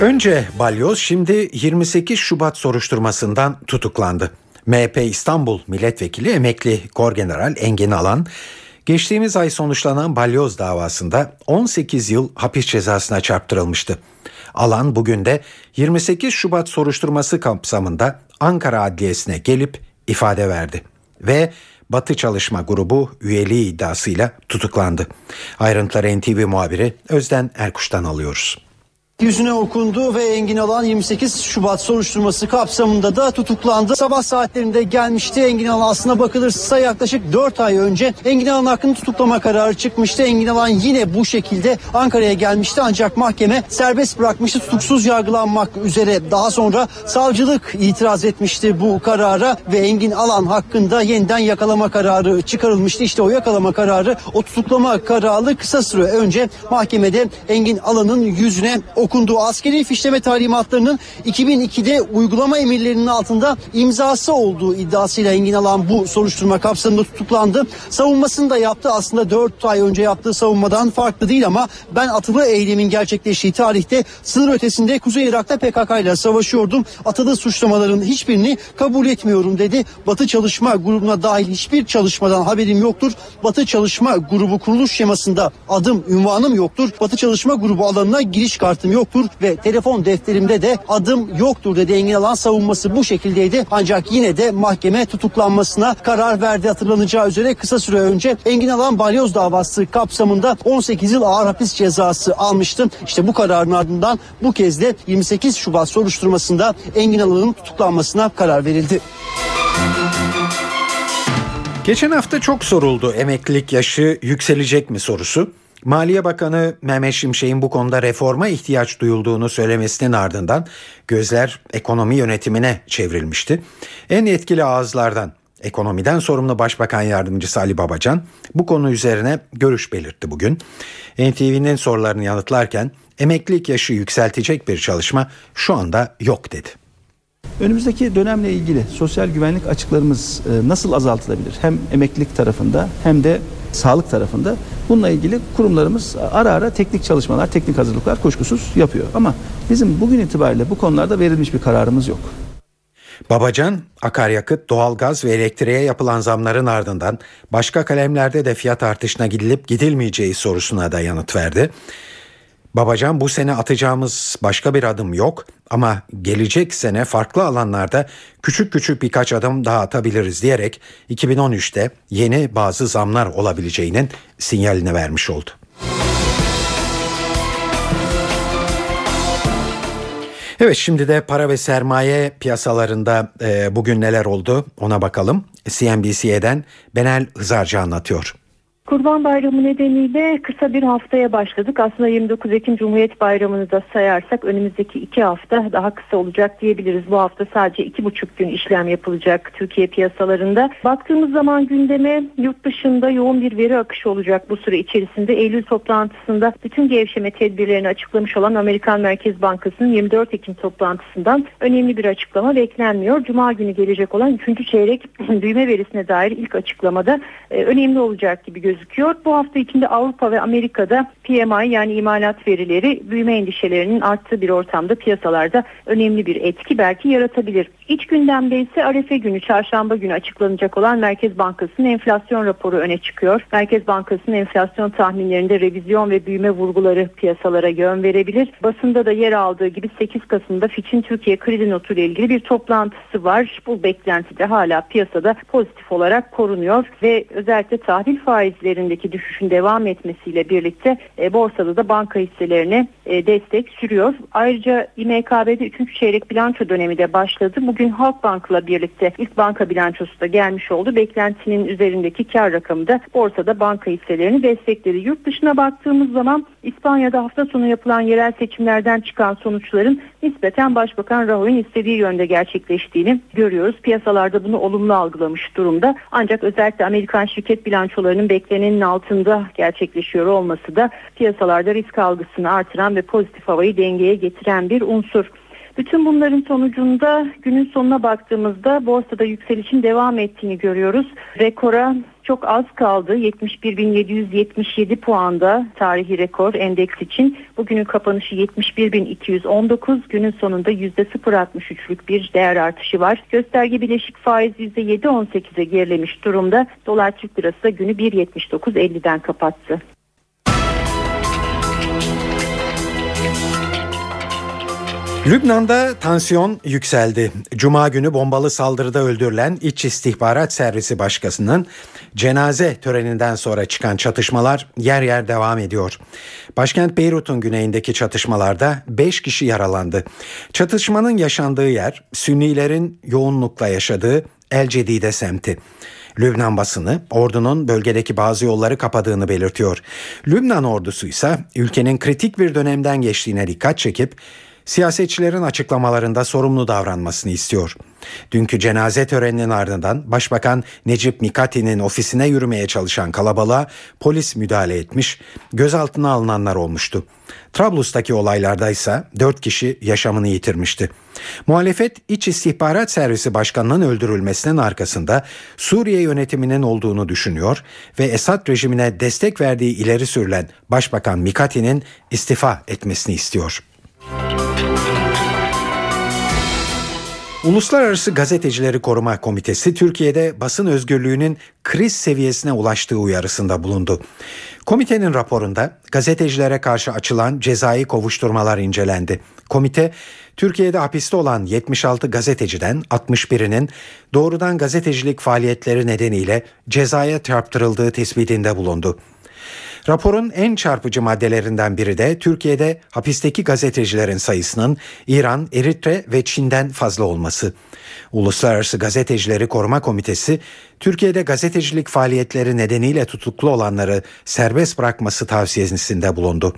Önce Balyoz şimdi 28 Şubat soruşturmasından tutuklandı. MHP İstanbul Milletvekili emekli Korgeneral Engin Alan geçtiğimiz ay sonuçlanan Balyoz davasında 18 yıl hapis cezasına çarptırılmıştı. Alan bugün de 28 Şubat soruşturması kapsamında Ankara Adliyesi'ne gelip ifade verdi ve Batı Çalışma Grubu üyeliği iddiasıyla tutuklandı. Ayrıntıları NTV muhabiri Özden Erkuş'tan alıyoruz. Yüzüne okundu ve Engin Alan 28 Şubat soruşturması kapsamında da tutuklandı. Sabah saatlerinde gelmişti. Engin Alan aslına bakılırsa yaklaşık 4 ay önce Engin Alan hakkında tutuklama kararı çıkmıştı. Engin Alan yine bu şekilde Ankara'ya gelmişti ancak mahkeme serbest bırakmıştı tutuksuz yargılanmak üzere. Daha sonra savcılık itiraz etmişti bu karara ve Engin Alan hakkında yeniden yakalama kararı çıkarılmıştı. İşte o yakalama kararı o tutuklama kararı kısa süre önce mahkemede Engin Alan'ın yüzüne okundu. Askeri fişleme talimatlarının 2002'de uygulama emirlerinin altında imzası olduğu iddiasıyla Engin Alan bu soruşturma kapsamında tutuklandı. Savunmasını da yaptı. Aslında 4 ay önce yaptığı savunmadan farklı değil ama ben atılı eylemin gerçekleştiği tarihte sınır ötesinde Kuzey Irak'ta PKK ile savaşıyordum. Atılı suçlamaların hiçbirini kabul etmiyorum dedi. Batı Çalışma Grubu'na dahil hiçbir çalışmadan haberim yoktur. Batı Çalışma Grubu kuruluş şemasında adım, ünvanım yoktur. Batı Çalışma Grubu alanına giriş kartım yok yoktur ve telefon defterimde de adım yoktur dedi Engin Alan savunması bu şekildeydi. Ancak yine de mahkeme tutuklanmasına karar verdi hatırlanacağı üzere kısa süre önce Engin Alan balyoz davası kapsamında 18 yıl ağır hapis cezası almıştı. İşte bu kararın ardından bu kez de 28 Şubat soruşturmasında Engin Alan'ın tutuklanmasına karar verildi. Geçen hafta çok soruldu emeklilik yaşı yükselecek mi sorusu. Maliye Bakanı Mehmet Şimşek'in bu konuda reforma ihtiyaç duyulduğunu söylemesinin ardından gözler ekonomi yönetimine çevrilmişti. En etkili ağızlardan ekonomiden sorumlu Başbakan Yardımcısı Ali Babacan bu konu üzerine görüş belirtti bugün. NTV'nin sorularını yanıtlarken emeklilik yaşı yükseltecek bir çalışma şu anda yok dedi. Önümüzdeki dönemle ilgili sosyal güvenlik açıklarımız e, nasıl azaltılabilir? Hem emeklilik tarafında hem de sağlık tarafında. Bununla ilgili kurumlarımız ara ara teknik çalışmalar, teknik hazırlıklar kuşkusuz yapıyor. Ama bizim bugün itibariyle bu konularda verilmiş bir kararımız yok. Babacan, akaryakıt, doğalgaz ve elektriğe yapılan zamların ardından başka kalemlerde de fiyat artışına gidilip gidilmeyeceği sorusuna da yanıt verdi. Babacan bu sene atacağımız başka bir adım yok ama gelecek sene farklı alanlarda küçük küçük birkaç adım daha atabiliriz diyerek 2013'te yeni bazı zamlar olabileceğinin sinyalini vermiş oldu. Evet şimdi de para ve sermaye piyasalarında e, bugün neler oldu ona bakalım. CNBC'den Benel Hızarcı anlatıyor. Kurban Bayramı nedeniyle kısa bir haftaya başladık. Aslında 29 Ekim Cumhuriyet Bayramı'nı da sayarsak önümüzdeki iki hafta daha kısa olacak diyebiliriz. Bu hafta sadece iki buçuk gün işlem yapılacak Türkiye piyasalarında. Baktığımız zaman gündeme yurt dışında yoğun bir veri akışı olacak bu süre içerisinde. Eylül toplantısında bütün gevşeme tedbirlerini açıklamış olan Amerikan Merkez Bankası'nın 24 Ekim toplantısından önemli bir açıklama beklenmiyor. Cuma günü gelecek olan 3. çeyrek büyüme verisine dair ilk açıklamada e, önemli olacak gibi gözüküyor gözüküyor. Bu hafta içinde Avrupa ve Amerika'da PMI yani imalat verileri büyüme endişelerinin arttığı bir ortamda piyasalarda önemli bir etki belki yaratabilir. İç gündemde ise Arefe günü çarşamba günü açıklanacak olan Merkez Bankası'nın enflasyon raporu öne çıkıyor. Merkez Bankası'nın enflasyon tahminlerinde revizyon ve büyüme vurguları piyasalara yön verebilir. Basında da yer aldığı gibi 8 Kasım'da Fitch'in Türkiye kredi notu ile ilgili bir toplantısı var. Bu beklenti de hala piyasada pozitif olarak korunuyor ve özellikle tahvil faizlerindeki düşüşün devam etmesiyle birlikte e, borsada da banka hisselerine e, destek sürüyor. Ayrıca İMKB'de 3. çeyrek bilanço dönemi de başladı. Bugün Halkbank'la birlikte ilk banka bilançosu da gelmiş oldu. Beklentinin üzerindeki kar rakamı da borsada banka hisselerini destekledi. Yurt dışına baktığımız zaman İspanya'da hafta sonu yapılan yerel seçimlerden çıkan sonuçların nispeten Başbakan Rajoy'un istediği yönde gerçekleştiğini görüyoruz. Piyasalarda bunu olumlu algılamış durumda. Ancak özellikle Amerikan şirket bilançolarının beklenenin altında gerçekleşiyor olması da piyasalarda risk algısını artıran ve pozitif havayı dengeye getiren bir unsur. Bütün bunların sonucunda günün sonuna baktığımızda borsada yükselişin devam ettiğini görüyoruz. Rekora çok az kaldı. 71.777 puanda tarihi rekor endeks için. Bugünün kapanışı 71.219. Günün sonunda %0.63'lük bir değer artışı var. Gösterge bileşik faiz %7.18'e gerilemiş durumda. Dolar Türk Lirası da günü 1.79.50'den kapattı. Lübnan'da tansiyon yükseldi. Cuma günü bombalı saldırıda öldürülen İç İstihbarat Servisi Başkanı'nın cenaze töreninden sonra çıkan çatışmalar yer yer devam ediyor. Başkent Beyrut'un güneyindeki çatışmalarda 5 kişi yaralandı. Çatışmanın yaşandığı yer Sünnilerin yoğunlukla yaşadığı El Cedide semti. Lübnan basını ordunun bölgedeki bazı yolları kapadığını belirtiyor. Lübnan ordusu ise ülkenin kritik bir dönemden geçtiğine dikkat çekip siyasetçilerin açıklamalarında sorumlu davranmasını istiyor. Dünkü cenaze töreninin ardından Başbakan Necip Mikati'nin ofisine yürümeye çalışan kalabalığa polis müdahale etmiş, gözaltına alınanlar olmuştu. Trablus'taki olaylarda ise 4 kişi yaşamını yitirmişti. Muhalefet İç İstihbarat Servisi Başkanı'nın öldürülmesinin arkasında Suriye yönetiminin olduğunu düşünüyor ve Esad rejimine destek verdiği ileri sürülen Başbakan Mikati'nin istifa etmesini istiyor. Uluslararası Gazetecileri Koruma Komitesi Türkiye'de basın özgürlüğünün kriz seviyesine ulaştığı uyarısında bulundu. Komitenin raporunda gazetecilere karşı açılan cezai kovuşturmalar incelendi. Komite, Türkiye'de hapiste olan 76 gazeteciden 61'inin doğrudan gazetecilik faaliyetleri nedeniyle cezaya çarptırıldığı tespitinde bulundu. Raporun en çarpıcı maddelerinden biri de Türkiye'de hapisteki gazetecilerin sayısının İran, Eritre ve Çin'den fazla olması. Uluslararası Gazetecileri Koruma Komitesi, Türkiye'de gazetecilik faaliyetleri nedeniyle tutuklu olanları serbest bırakması tavsiyesinde bulundu.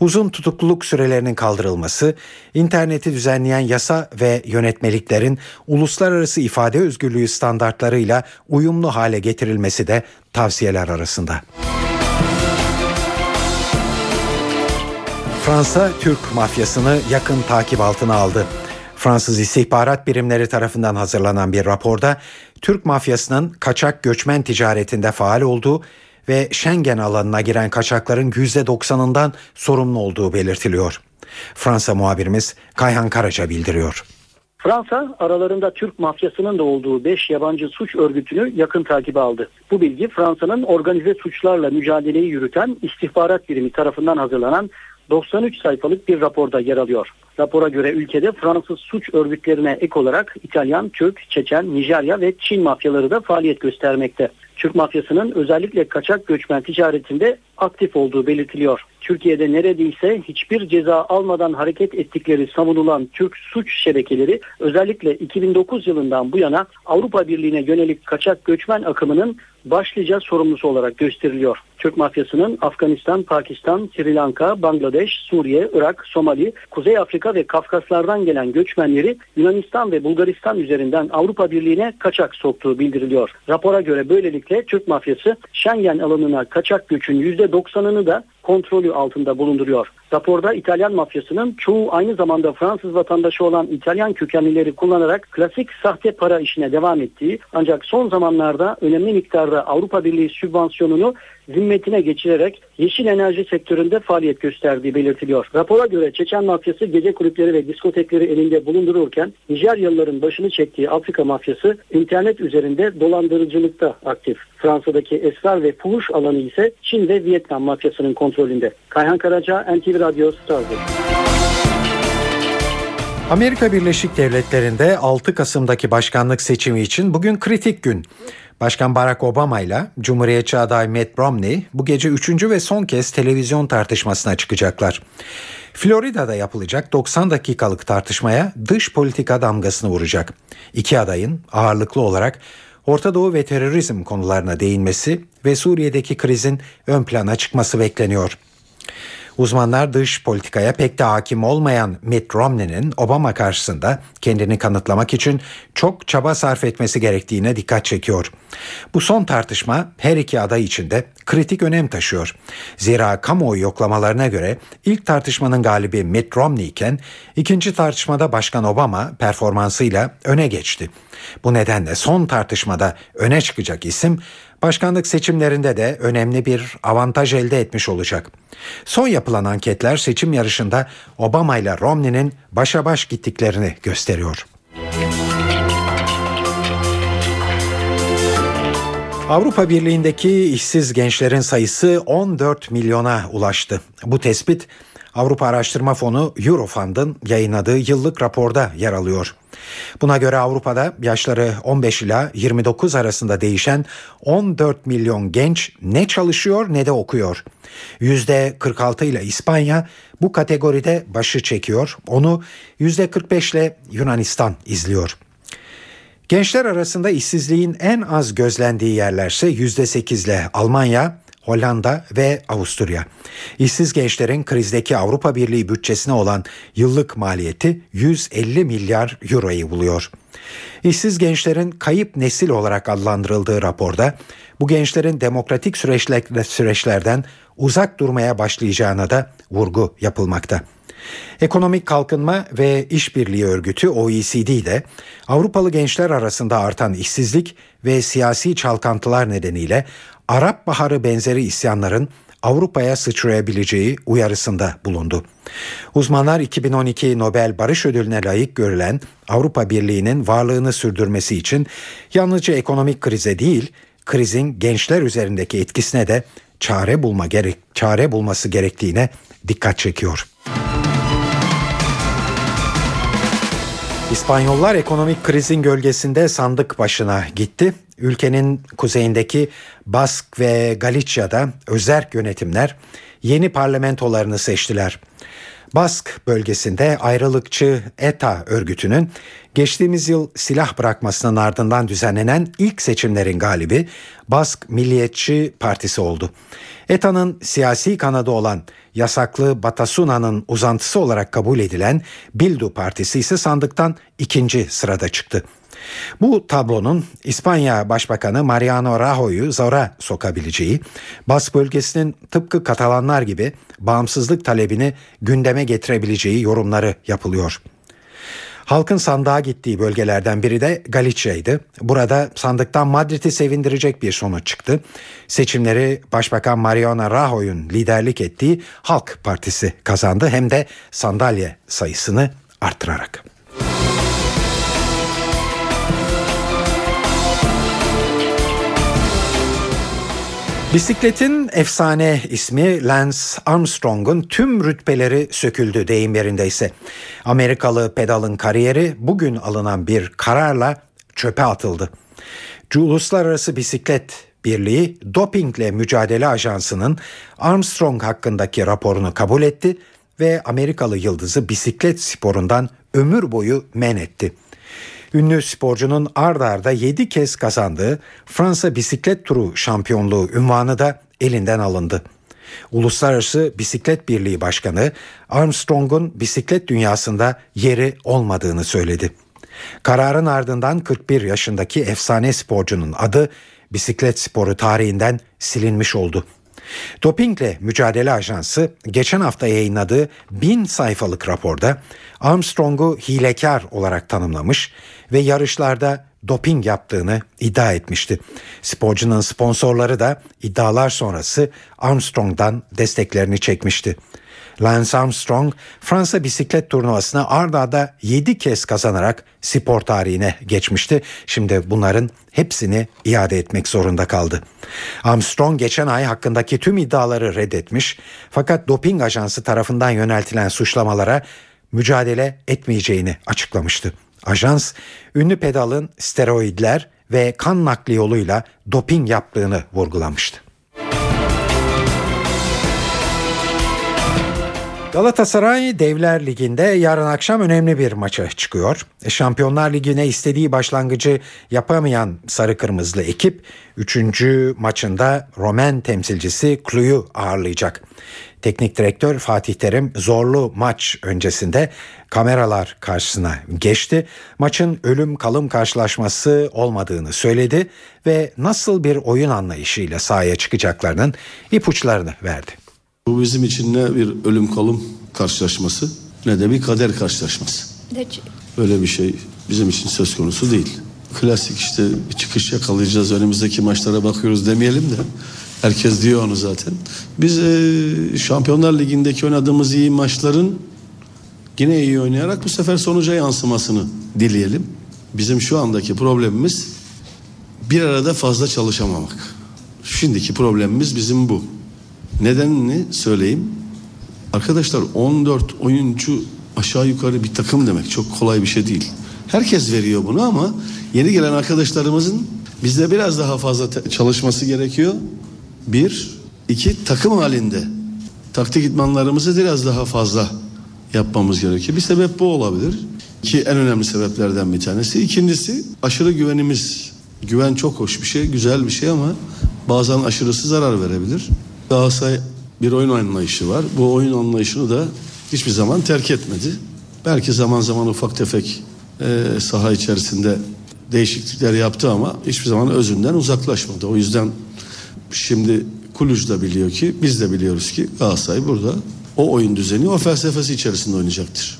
Uzun tutukluluk sürelerinin kaldırılması, interneti düzenleyen yasa ve yönetmeliklerin uluslararası ifade özgürlüğü standartlarıyla uyumlu hale getirilmesi de tavsiyeler arasında. Fransa Türk mafyasını yakın takip altına aldı. Fransız istihbarat birimleri tarafından hazırlanan bir raporda Türk mafyasının kaçak göçmen ticaretinde faal olduğu ve Schengen alanına giren kaçakların %90'ından sorumlu olduğu belirtiliyor. Fransa muhabirimiz Kayhan Karaca bildiriyor. Fransa aralarında Türk mafyasının da olduğu 5 yabancı suç örgütünü yakın takibe aldı. Bu bilgi Fransa'nın organize suçlarla mücadeleyi yürüten istihbarat birimi tarafından hazırlanan 93 sayfalık bir raporda yer alıyor. Rapora göre ülkede Fransız suç örgütlerine ek olarak İtalyan, Türk, Çeçen, Nijerya ve Çin mafyaları da faaliyet göstermekte. Türk mafyasının özellikle kaçak göçmen ticaretinde aktif olduğu belirtiliyor. Türkiye'de neredeyse hiçbir ceza almadan hareket ettikleri savunulan Türk suç şebekeleri özellikle 2009 yılından bu yana Avrupa Birliği'ne yönelik kaçak göçmen akımının başlıca sorumlusu olarak gösteriliyor. Türk mafyasının Afganistan, Pakistan, Sri Lanka, Bangladeş, Suriye, Irak, Somali, Kuzey Afrika ve Kafkaslardan gelen göçmenleri Yunanistan ve Bulgaristan üzerinden Avrupa Birliği'ne kaçak soktuğu bildiriliyor. Rapora göre böylelikle Türk mafyası Schengen alanına kaçak göçün %90'ını da kontrolü altında bulunduruyor. Raporda İtalyan mafyasının çoğu aynı zamanda Fransız vatandaşı olan İtalyan kökenlileri kullanarak klasik sahte para işine devam ettiği ancak son zamanlarda önemli miktarda Avrupa Birliği sübvansiyonunu zimmetine geçirerek yeşil enerji sektöründe faaliyet gösterdiği belirtiliyor. Rapora göre Çeçen mafyası gece kulüpleri ve diskotekleri elinde bulundururken Nijeryalıların başını çektiği Afrika mafyası internet üzerinde dolandırıcılıkta aktif. Fransa'daki esrar ve fuhuş alanı ise Çin ve Vietnam mafyasının kontrolünde. Kayhan Karaca, NTV Radyo, Strasbourg. Amerika Birleşik Devletleri'nde 6 Kasım'daki başkanlık seçimi için bugün kritik gün. Başkan Barack Obama ile Cumhuriyetçi aday Mitt Romney bu gece üçüncü ve son kez televizyon tartışmasına çıkacaklar. Florida'da yapılacak 90 dakikalık tartışmaya dış politika damgasını vuracak. İki adayın ağırlıklı olarak Orta Doğu ve terörizm konularına değinmesi ve Suriye'deki krizin ön plana çıkması bekleniyor. Uzmanlar dış politikaya pek de hakim olmayan Mitt Romney'nin Obama karşısında kendini kanıtlamak için çok çaba sarf etmesi gerektiğine dikkat çekiyor. Bu son tartışma her iki aday için de kritik önem taşıyor. Zira kamuoyu yoklamalarına göre ilk tartışmanın galibi Mitt Romney iken ikinci tartışmada Başkan Obama performansıyla öne geçti. Bu nedenle son tartışmada öne çıkacak isim başkanlık seçimlerinde de önemli bir avantaj elde etmiş olacak. Son yapılan anketler seçim yarışında Obama ile Romney'nin başa baş gittiklerini gösteriyor. Avrupa Birliği'ndeki işsiz gençlerin sayısı 14 milyona ulaştı. Bu tespit Avrupa Araştırma Fonu Eurofund'ın yayınladığı yıllık raporda yer alıyor. Buna göre Avrupa'da yaşları 15 ila 29 arasında değişen 14 milyon genç ne çalışıyor ne de okuyor. %46 ile İspanya bu kategoride başı çekiyor. Onu %45 ile Yunanistan izliyor. Gençler arasında işsizliğin en az gözlendiği yerlerse %8 ile Almanya, Hollanda ve Avusturya. İşsiz gençlerin krizdeki Avrupa Birliği bütçesine olan yıllık maliyeti 150 milyar euroyu buluyor. İşsiz gençlerin kayıp nesil olarak adlandırıldığı raporda bu gençlerin demokratik süreçlerden uzak durmaya başlayacağına da vurgu yapılmakta. Ekonomik Kalkınma ve İşbirliği Örgütü OECD de Avrupalı gençler arasında artan işsizlik ve siyasi çalkantılar nedeniyle Arap Baharı benzeri isyanların Avrupa'ya sıçrayabileceği uyarısında bulundu. Uzmanlar 2012 Nobel Barış Ödülüne layık görülen Avrupa Birliği'nin varlığını sürdürmesi için yalnızca ekonomik krize değil, krizin gençler üzerindeki etkisine de çare bulma gerek çare bulması gerektiğine dikkat çekiyor. İspanyollar ekonomik krizin gölgesinde sandık başına gitti. Ülkenin kuzeyindeki Bask ve Galicia'da özerk yönetimler yeni parlamentolarını seçtiler. Bask bölgesinde ayrılıkçı ETA örgütünün geçtiğimiz yıl silah bırakmasının ardından düzenlenen ilk seçimlerin galibi Bask Milliyetçi Partisi oldu. ETA'nın siyasi kanadı olan yasaklı Batasuna'nın uzantısı olarak kabul edilen Bildu Partisi ise sandıktan ikinci sırada çıktı. Bu tablonun İspanya Başbakanı Mariano Rajoy'u zora sokabileceği, Bas bölgesinin tıpkı Katalanlar gibi bağımsızlık talebini gündeme getirebileceği yorumları yapılıyor. Halkın sandığa gittiği bölgelerden biri de Galicia'ydı. Burada sandıktan Madrid'i sevindirecek bir sonuç çıktı. Seçimleri Başbakan Mariano Rajoy'un liderlik ettiği Halk Partisi kazandı hem de sandalye sayısını arttırarak. Bisikletin efsane ismi Lance Armstrong'un tüm rütbeleri söküldü deyim yerindeyse. Amerikalı pedalın kariyeri bugün alınan bir kararla çöpe atıldı. Uluslararası Bisiklet Birliği Dopingle Mücadele Ajansı'nın Armstrong hakkındaki raporunu kabul etti ve Amerikalı yıldızı bisiklet sporundan ömür boyu men etti. Ünlü sporcunun ard arda 7 kez kazandığı Fransa Bisiklet Turu şampiyonluğu ünvanı da elinden alındı. Uluslararası Bisiklet Birliği Başkanı Armstrong'un bisiklet dünyasında yeri olmadığını söyledi. Kararın ardından 41 yaşındaki efsane sporcunun adı bisiklet sporu tarihinden silinmiş oldu. Dopingle Mücadele Ajansı geçen hafta yayınladığı bin sayfalık raporda Armstrong'u hilekar olarak tanımlamış ve yarışlarda doping yaptığını iddia etmişti. Sporcunun sponsorları da iddialar sonrası Armstrong'dan desteklerini çekmişti. Lance Armstrong Fransa bisiklet turnuvasını ard arda 7 kez kazanarak spor tarihine geçmişti. Şimdi bunların hepsini iade etmek zorunda kaldı. Armstrong geçen ay hakkındaki tüm iddiaları reddetmiş fakat doping ajansı tarafından yöneltilen suçlamalara mücadele etmeyeceğini açıklamıştı. Ajans ünlü pedalın steroidler ve kan nakli yoluyla doping yaptığını vurgulamıştı. Galatasaray Devler Ligi'nde yarın akşam önemli bir maça çıkıyor. E, Şampiyonlar Ligi'ne istediği başlangıcı yapamayan sarı kırmızılı ekip 3. maçında Romen temsilcisi Klu'yu ağırlayacak. Teknik direktör Fatih Terim zorlu maç öncesinde kameralar karşısına geçti. Maçın ölüm kalım karşılaşması olmadığını söyledi ve nasıl bir oyun anlayışıyla sahaya çıkacaklarının ipuçlarını verdi. Bu bizim için ne bir ölüm kalım karşılaşması ne de bir kader karşılaşması. Böyle bir şey bizim için söz konusu değil. Klasik işte bir çıkış yakalayacağız önümüzdeki maçlara bakıyoruz demeyelim de herkes diyor onu zaten. Biz e, Şampiyonlar Ligi'ndeki oynadığımız iyi maçların yine iyi oynayarak bu sefer sonuca yansımasını dileyelim. Bizim şu andaki problemimiz bir arada fazla çalışamamak. Şimdiki problemimiz bizim bu. Nedenini söyleyeyim. Arkadaşlar 14 oyuncu aşağı yukarı bir takım demek çok kolay bir şey değil. Herkes veriyor bunu ama yeni gelen arkadaşlarımızın bizde biraz daha fazla çalışması gerekiyor. Bir, iki takım halinde taktik idmanlarımızı biraz daha fazla yapmamız gerekiyor. Bir sebep bu olabilir. Ki en önemli sebeplerden bir tanesi. İkincisi aşırı güvenimiz. Güven çok hoş bir şey, güzel bir şey ama bazen aşırısı zarar verebilir. Galatasaray bir oyun anlayışı var. Bu oyun anlayışını da hiçbir zaman terk etmedi. Belki zaman zaman ufak tefek e, saha içerisinde değişiklikler yaptı ama hiçbir zaman özünden uzaklaşmadı. O yüzden şimdi Kuluç da biliyor ki biz de biliyoruz ki Galatasaray burada o oyun düzeni o felsefesi içerisinde oynayacaktır.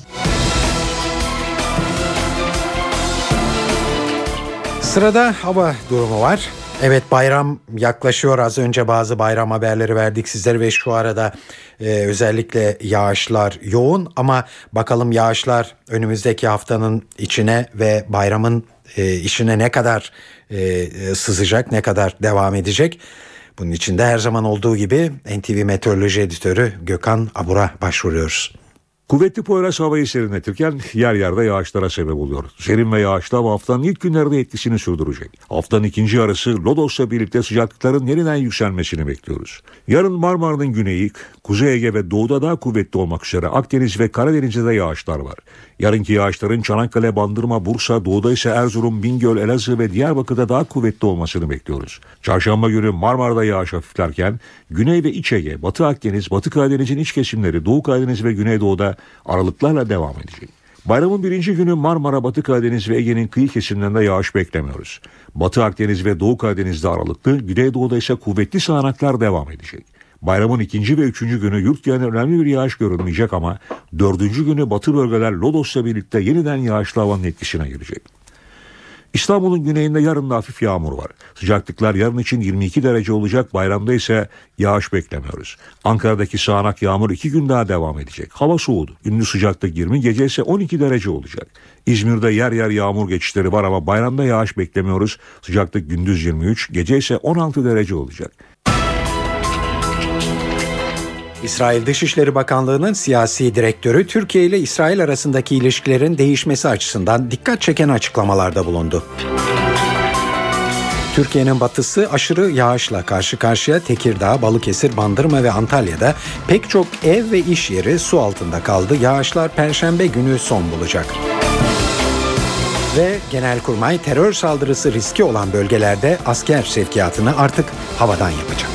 Sırada hava durumu var. Evet bayram yaklaşıyor az önce bazı bayram haberleri verdik sizlere ve şu arada e, özellikle yağışlar yoğun ama bakalım yağışlar önümüzdeki haftanın içine ve bayramın e, işine ne kadar e, e, sızacak ne kadar devam edecek. Bunun için de her zaman olduğu gibi NTV Meteoroloji Editörü Gökhan Abur'a başvuruyoruz. Kuvvetli Poyraz havayı serinletirken yer yerde yağışlara sebep oluyor. Serin ve yağışlar bu haftanın ilk günlerde etkisini sürdürecek. Haftanın ikinci yarısı Lodos'la birlikte sıcaklıkların yeniden yükselmesini bekliyoruz. Yarın Marmara'nın güneyi, Kuzey Ege ve doğuda daha kuvvetli olmak üzere Akdeniz ve Karadeniz'de de yağışlar var. Yarınki yağışların Çanakkale, Bandırma, Bursa, doğuda ise Erzurum, Bingöl, Elazığ ve Diyarbakır'da daha kuvvetli olmasını bekliyoruz. Çarşamba günü Marmara'da yağış hafiflerken Güney ve İç Ege, Batı Akdeniz, Batı Karadeniz'in iç kesimleri, Doğu Karadeniz ve Güneydoğu'da aralıklarla devam edecek. Bayramın birinci günü Marmara, Batı Karadeniz ve Ege'nin kıyı kesimlerinde yağış beklemiyoruz. Batı Akdeniz ve Doğu Karadeniz'de aralıklı, Güneydoğu'da ise kuvvetli sağanaklar devam edecek. Bayramın ikinci ve üçüncü günü yurt genelinde önemli bir yağış görülmeyecek ama dördüncü günü batı bölgeler Lodos'la birlikte yeniden yağışlı havanın etkisine girecek. İstanbul'un güneyinde yarın da hafif yağmur var. Sıcaklıklar yarın için 22 derece olacak. Bayramda ise yağış beklemiyoruz. Ankara'daki sağanak yağmur 2 gün daha devam edecek. Hava soğudu. Gündüz sıcaklık 20, gece ise 12 derece olacak. İzmir'de yer yer yağmur geçişleri var ama bayramda yağış beklemiyoruz. Sıcaklık gündüz 23, gece ise 16 derece olacak. İsrail Dışişleri Bakanlığı'nın siyasi direktörü Türkiye ile İsrail arasındaki ilişkilerin değişmesi açısından dikkat çeken açıklamalarda bulundu. Türkiye'nin batısı aşırı yağışla karşı karşıya Tekirdağ, Balıkesir, Bandırma ve Antalya'da pek çok ev ve iş yeri su altında kaldı. Yağışlar perşembe günü son bulacak. Ve Genelkurmay terör saldırısı riski olan bölgelerde asker sevkiyatını artık havadan yapacak.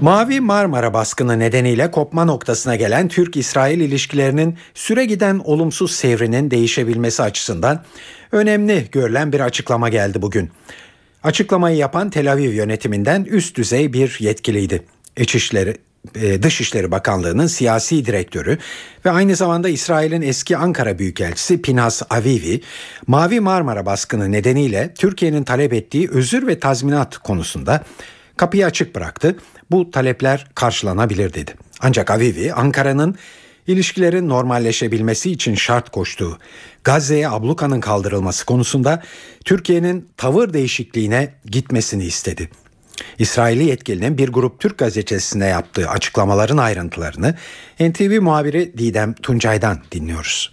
Mavi Marmara baskını nedeniyle kopma noktasına gelen Türk-İsrail ilişkilerinin süre giden olumsuz sevrinin değişebilmesi açısından önemli görülen bir açıklama geldi bugün. Açıklamayı yapan Tel Aviv yönetiminden üst düzey bir yetkiliydi. İçişleri e, Dışişleri Bakanlığı'nın siyasi direktörü ve aynı zamanda İsrail'in eski Ankara Büyükelçisi Pinhas Avivi, Mavi Marmara baskını nedeniyle Türkiye'nin talep ettiği özür ve tazminat konusunda kapıyı açık bıraktı. Bu talepler karşılanabilir dedi. Ancak Avivi Ankara'nın ilişkilerin normalleşebilmesi için şart koştuğu Gazze'ye ablukanın kaldırılması konusunda Türkiye'nin tavır değişikliğine gitmesini istedi. İsrailli yetkilinin bir grup Türk gazetesine yaptığı açıklamaların ayrıntılarını NTV muhabiri Didem Tuncay'dan dinliyoruz.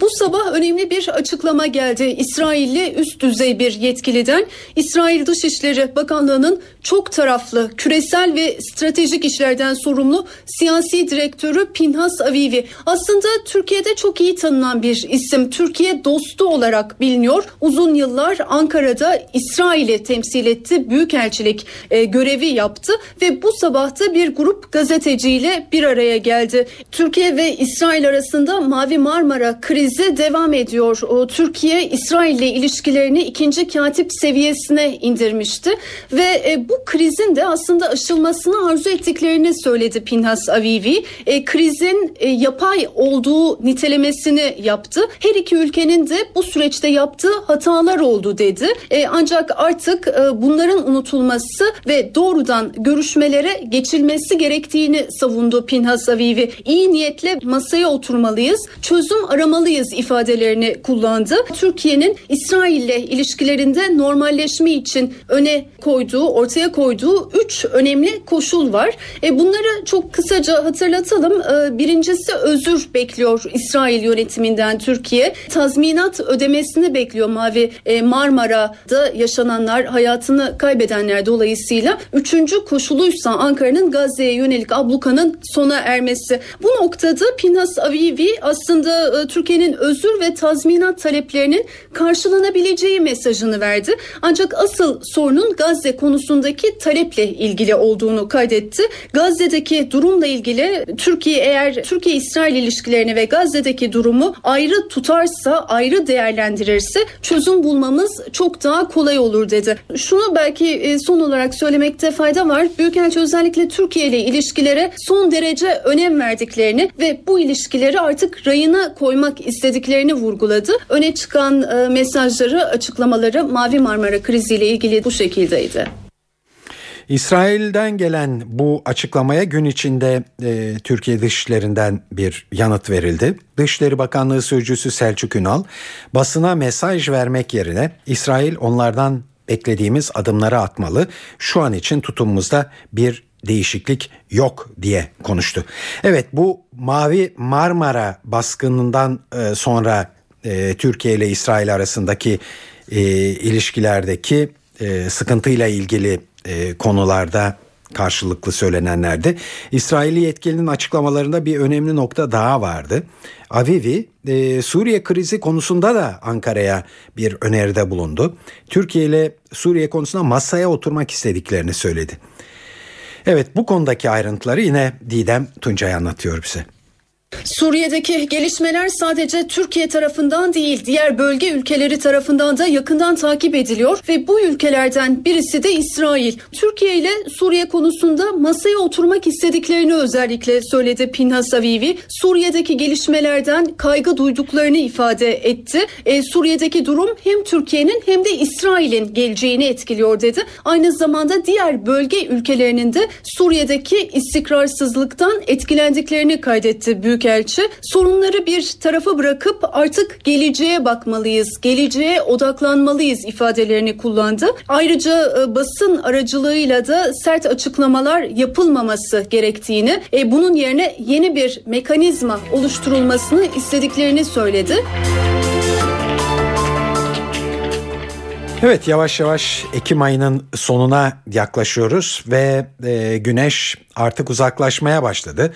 Bu sabah önemli bir açıklama geldi. İsrailli üst düzey bir yetkiliden İsrail Dışişleri Bakanlığı'nın çok taraflı, küresel ve stratejik işlerden sorumlu siyasi direktörü Pinhas Avivi. Aslında Türkiye'de çok iyi tanınan bir isim. Türkiye dostu olarak biliniyor. Uzun yıllar Ankara'da İsrail'i temsil etti. Büyükelçilik e, görevi yaptı ve bu sabahta bir grup gazeteciyle bir araya geldi. Türkiye ve İsrail arasında Mavi Marmara krizi krizi devam ediyor. Türkiye İsrail ile ilişkilerini ikinci katip seviyesine indirmişti ve e, bu krizin de aslında aşılmasını arzu ettiklerini söyledi Pinhas Avivi. E, krizin e, yapay olduğu nitelemesini yaptı. Her iki ülkenin de bu süreçte yaptığı hatalar oldu dedi. Ancak artık bunların unutulması ve doğrudan görüşmelere geçilmesi gerektiğini savundu Pinhas Avivi. İyi niyetle masaya oturmalıyız, çözüm aramalıyız ifadelerini kullandı. Türkiye'nin İsrail ile ilişkilerinde normalleşme için öne koyduğu, ortaya koyduğu üç önemli koşul var. E bunları çok kısaca hatırlatalım. E, birincisi özür bekliyor İsrail yönetiminden Türkiye. Tazminat ödemesini bekliyor Mavi e, Marmara'da yaşananlar, hayatını kaybedenler dolayısıyla. Üçüncü koşuluysa Ankara'nın Gazze'ye yönelik ablukanın sona ermesi. Bu noktada Pinhas Avivi aslında e, Türkiye'nin İsrail'in özür ve tazminat taleplerinin karşılanabileceği mesajını verdi. Ancak asıl sorunun Gazze konusundaki taleple ilgili olduğunu kaydetti. Gazze'deki durumla ilgili Türkiye eğer Türkiye-İsrail ilişkilerini ve Gazze'deki durumu ayrı tutarsa, ayrı değerlendirirse çözüm bulmamız çok daha kolay olur dedi. Şunu belki e, son olarak söylemekte fayda var. Büyükelçi özellikle Türkiye ile ilişkilere son derece önem verdiklerini ve bu ilişkileri artık rayına koymak istediklerini vurguladı. Öne çıkan e, mesajları, açıklamaları Mavi Marmara kriziyle ilgili bu şekildeydi. İsrail'den gelen bu açıklamaya gün içinde e, Türkiye Dışişleri'nden bir yanıt verildi. Dışişleri Bakanlığı Sözcüsü Selçuk Ünal basına mesaj vermek yerine İsrail onlardan beklediğimiz adımları atmalı. Şu an için tutumumuzda bir değişiklik yok diye konuştu. Evet bu Mavi Marmara baskınından e, sonra e, Türkiye ile İsrail arasındaki e, ilişkilerdeki sıkıntıyla ilgili konularda karşılıklı söylenenlerdi. İsraili yetkilinin açıklamalarında bir önemli nokta daha vardı. Avivi Suriye krizi konusunda da Ankara'ya bir öneride bulundu. Türkiye ile Suriye konusunda masaya oturmak istediklerini söyledi. Evet bu konudaki ayrıntıları yine Didem Tuncay anlatıyor bize. Suriye'deki gelişmeler sadece Türkiye tarafından değil, diğer bölge ülkeleri tarafından da yakından takip ediliyor ve bu ülkelerden birisi de İsrail. Türkiye ile Suriye konusunda masaya oturmak istediklerini özellikle söyledi Pinhas Avivi. Suriye'deki gelişmelerden kaygı duyduklarını ifade etti. E, Suriye'deki durum hem Türkiye'nin hem de İsrail'in geleceğini etkiliyor dedi. Aynı zamanda diğer bölge ülkelerinin de Suriye'deki istikrarsızlıktan etkilendiklerini kaydetti büyük Büyükelçi sorunları bir tarafa bırakıp artık geleceğe bakmalıyız, geleceğe odaklanmalıyız ifadelerini kullandı. Ayrıca e, basın aracılığıyla da sert açıklamalar yapılmaması gerektiğini, e, bunun yerine yeni bir mekanizma oluşturulmasını istediklerini söyledi. Evet yavaş yavaş Ekim ayının sonuna yaklaşıyoruz ve e, güneş artık uzaklaşmaya başladı.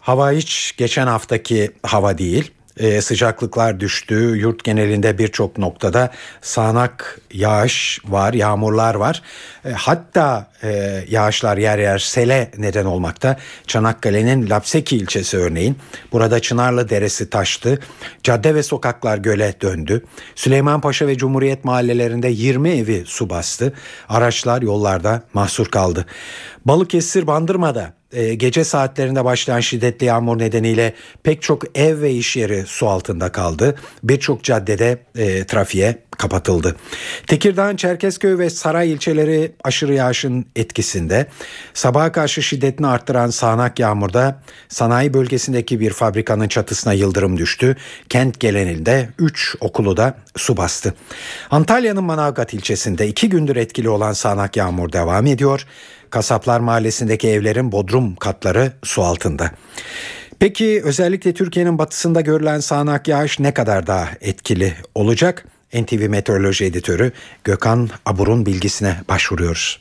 Hava hiç geçen haftaki hava değil. Ee, sıcaklıklar düştü. Yurt genelinde birçok noktada sağanak yağış var, yağmurlar var. E, hatta e, yağışlar yer yer sele neden olmakta. Çanakkale'nin Lapseki ilçesi örneğin. Burada Çınarlı Deresi taştı. Cadde ve sokaklar göle döndü. Süleymanpaşa ve Cumhuriyet mahallelerinde 20 evi su bastı. Araçlar yollarda mahsur kaldı. Balıkesir Bandırma'da e, gece saatlerinde başlayan şiddetli yağmur nedeniyle pek çok ev ve iş yeri su altında kaldı. Birçok caddede e, trafiğe kapatıldı. Tekirdağ, Çerkezköy ve Saray ilçeleri aşırı yağışın etkisinde. Sabaha karşı şiddetini arttıran sağanak yağmurda sanayi bölgesindeki bir fabrikanın çatısına yıldırım düştü. Kent gelenilde 3 okulu da su bastı. Antalya'nın Manavgat ilçesinde 2 gündür etkili olan sağanak yağmur devam ediyor. Kasaplar Mahallesi'ndeki evlerin bodrum katları su altında. Peki özellikle Türkiye'nin batısında görülen sağanak yağış ne kadar daha etkili olacak? NTV Meteoroloji Editörü Gökhan Abur'un bilgisine başvuruyoruz.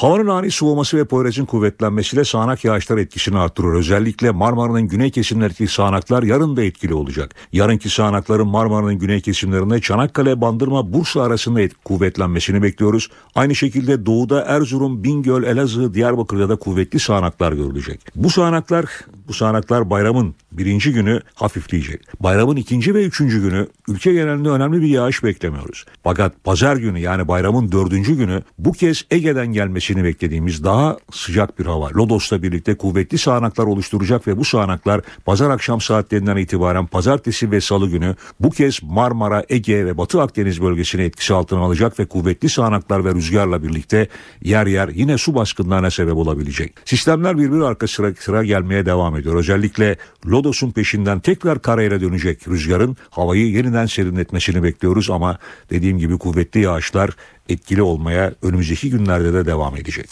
Havanın ani soğuması ve Poyraz'ın kuvvetlenmesiyle sağanak yağışlar etkisini arttırıyor. Özellikle Marmara'nın güney kesimlerindeki sağanaklar yarın da etkili olacak. Yarınki sağanakların Marmara'nın güney kesimlerinde Çanakkale, Bandırma, Bursa arasında et- kuvvetlenmesini bekliyoruz. Aynı şekilde doğuda Erzurum, Bingöl, Elazığ, Diyarbakır'da da kuvvetli sağanaklar görülecek. Bu sağanaklar bu sağanaklar bayramın birinci günü hafifleyecek. Bayramın ikinci ve üçüncü günü ülke genelinde önemli bir yağış beklemiyoruz. Fakat pazar günü yani bayramın dördüncü günü bu kez Ege'den gelmesini beklediğimiz daha sıcak bir hava. Lodos'la birlikte kuvvetli sağanaklar oluşturacak ve bu sağanaklar pazar akşam saatlerinden itibaren pazartesi ve salı günü bu kez Marmara, Ege ve Batı Akdeniz bölgesini etkisi altına alacak ve kuvvetli sağanaklar ve rüzgarla birlikte yer yer yine su baskınlarına sebep olabilecek. Sistemler birbiri arka sıra, sıra gelmeye devam ediyor. Özellikle Lodos'un peşinden tekrar karayla dönecek rüzgarın havayı yeniden serinletmesini bekliyoruz ama dediğim gibi kuvvetli yağışlar etkili olmaya önümüzdeki günlerde de devam edecek.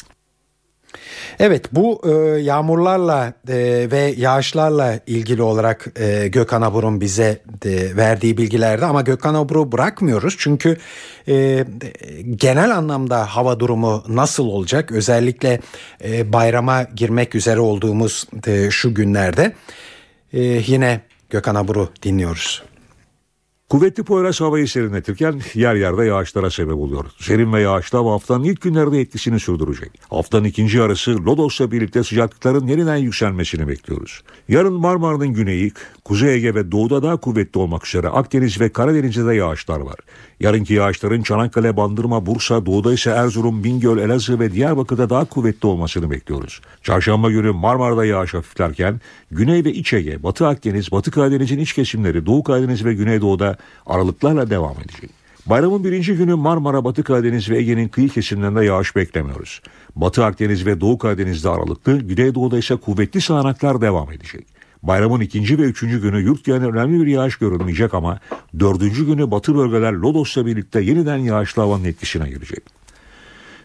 Evet bu e, yağmurlarla e, ve yağışlarla ilgili olarak e, Gökhan Abur'un bize de verdiği bilgilerde ama Gökhan Abur'u bırakmıyoruz çünkü e, genel anlamda hava durumu nasıl olacak özellikle e, bayrama girmek üzere olduğumuz e, şu günlerde e, yine Gökhan Abur'u dinliyoruz. Kuvvetli Poyraz havayı serinletirken yer yerde yağışlara sebep oluyor. Serin ve yağışlı hava haftanın ilk günlerde etkisini sürdürecek. Haftanın ikinci yarısı Lodos'la birlikte sıcaklıkların yeniden yükselmesini bekliyoruz. Yarın Marmara'nın güneyi, Kuzey Ege ve doğuda daha kuvvetli olmak üzere Akdeniz ve Karadeniz'de de yağışlar var. Yarınki yağışların Çanakkale, Bandırma, Bursa, doğuda ise Erzurum, Bingöl, Elazığ ve Diyarbakır'da daha kuvvetli olmasını bekliyoruz. Çarşamba günü Marmara'da yağış hafiflerken Güney ve İç Ege, Batı Akdeniz, Batı Karadeniz'in iç kesimleri, Doğu Karadeniz ve Güneydoğu'da aralıklarla devam edecek. Bayramın birinci günü Marmara, Batı Karadeniz ve Ege'nin kıyı kesimlerinde yağış beklemiyoruz. Batı Akdeniz ve Doğu Karadeniz'de aralıklı, Güneydoğu'da ise kuvvetli sağanaklar devam edecek. Bayramın ikinci ve üçüncü günü yurt genelinde önemli bir yağış görülmeyecek ama dördüncü günü batı bölgeler Lodos'la birlikte yeniden yağışlı havanın etkisine girecek.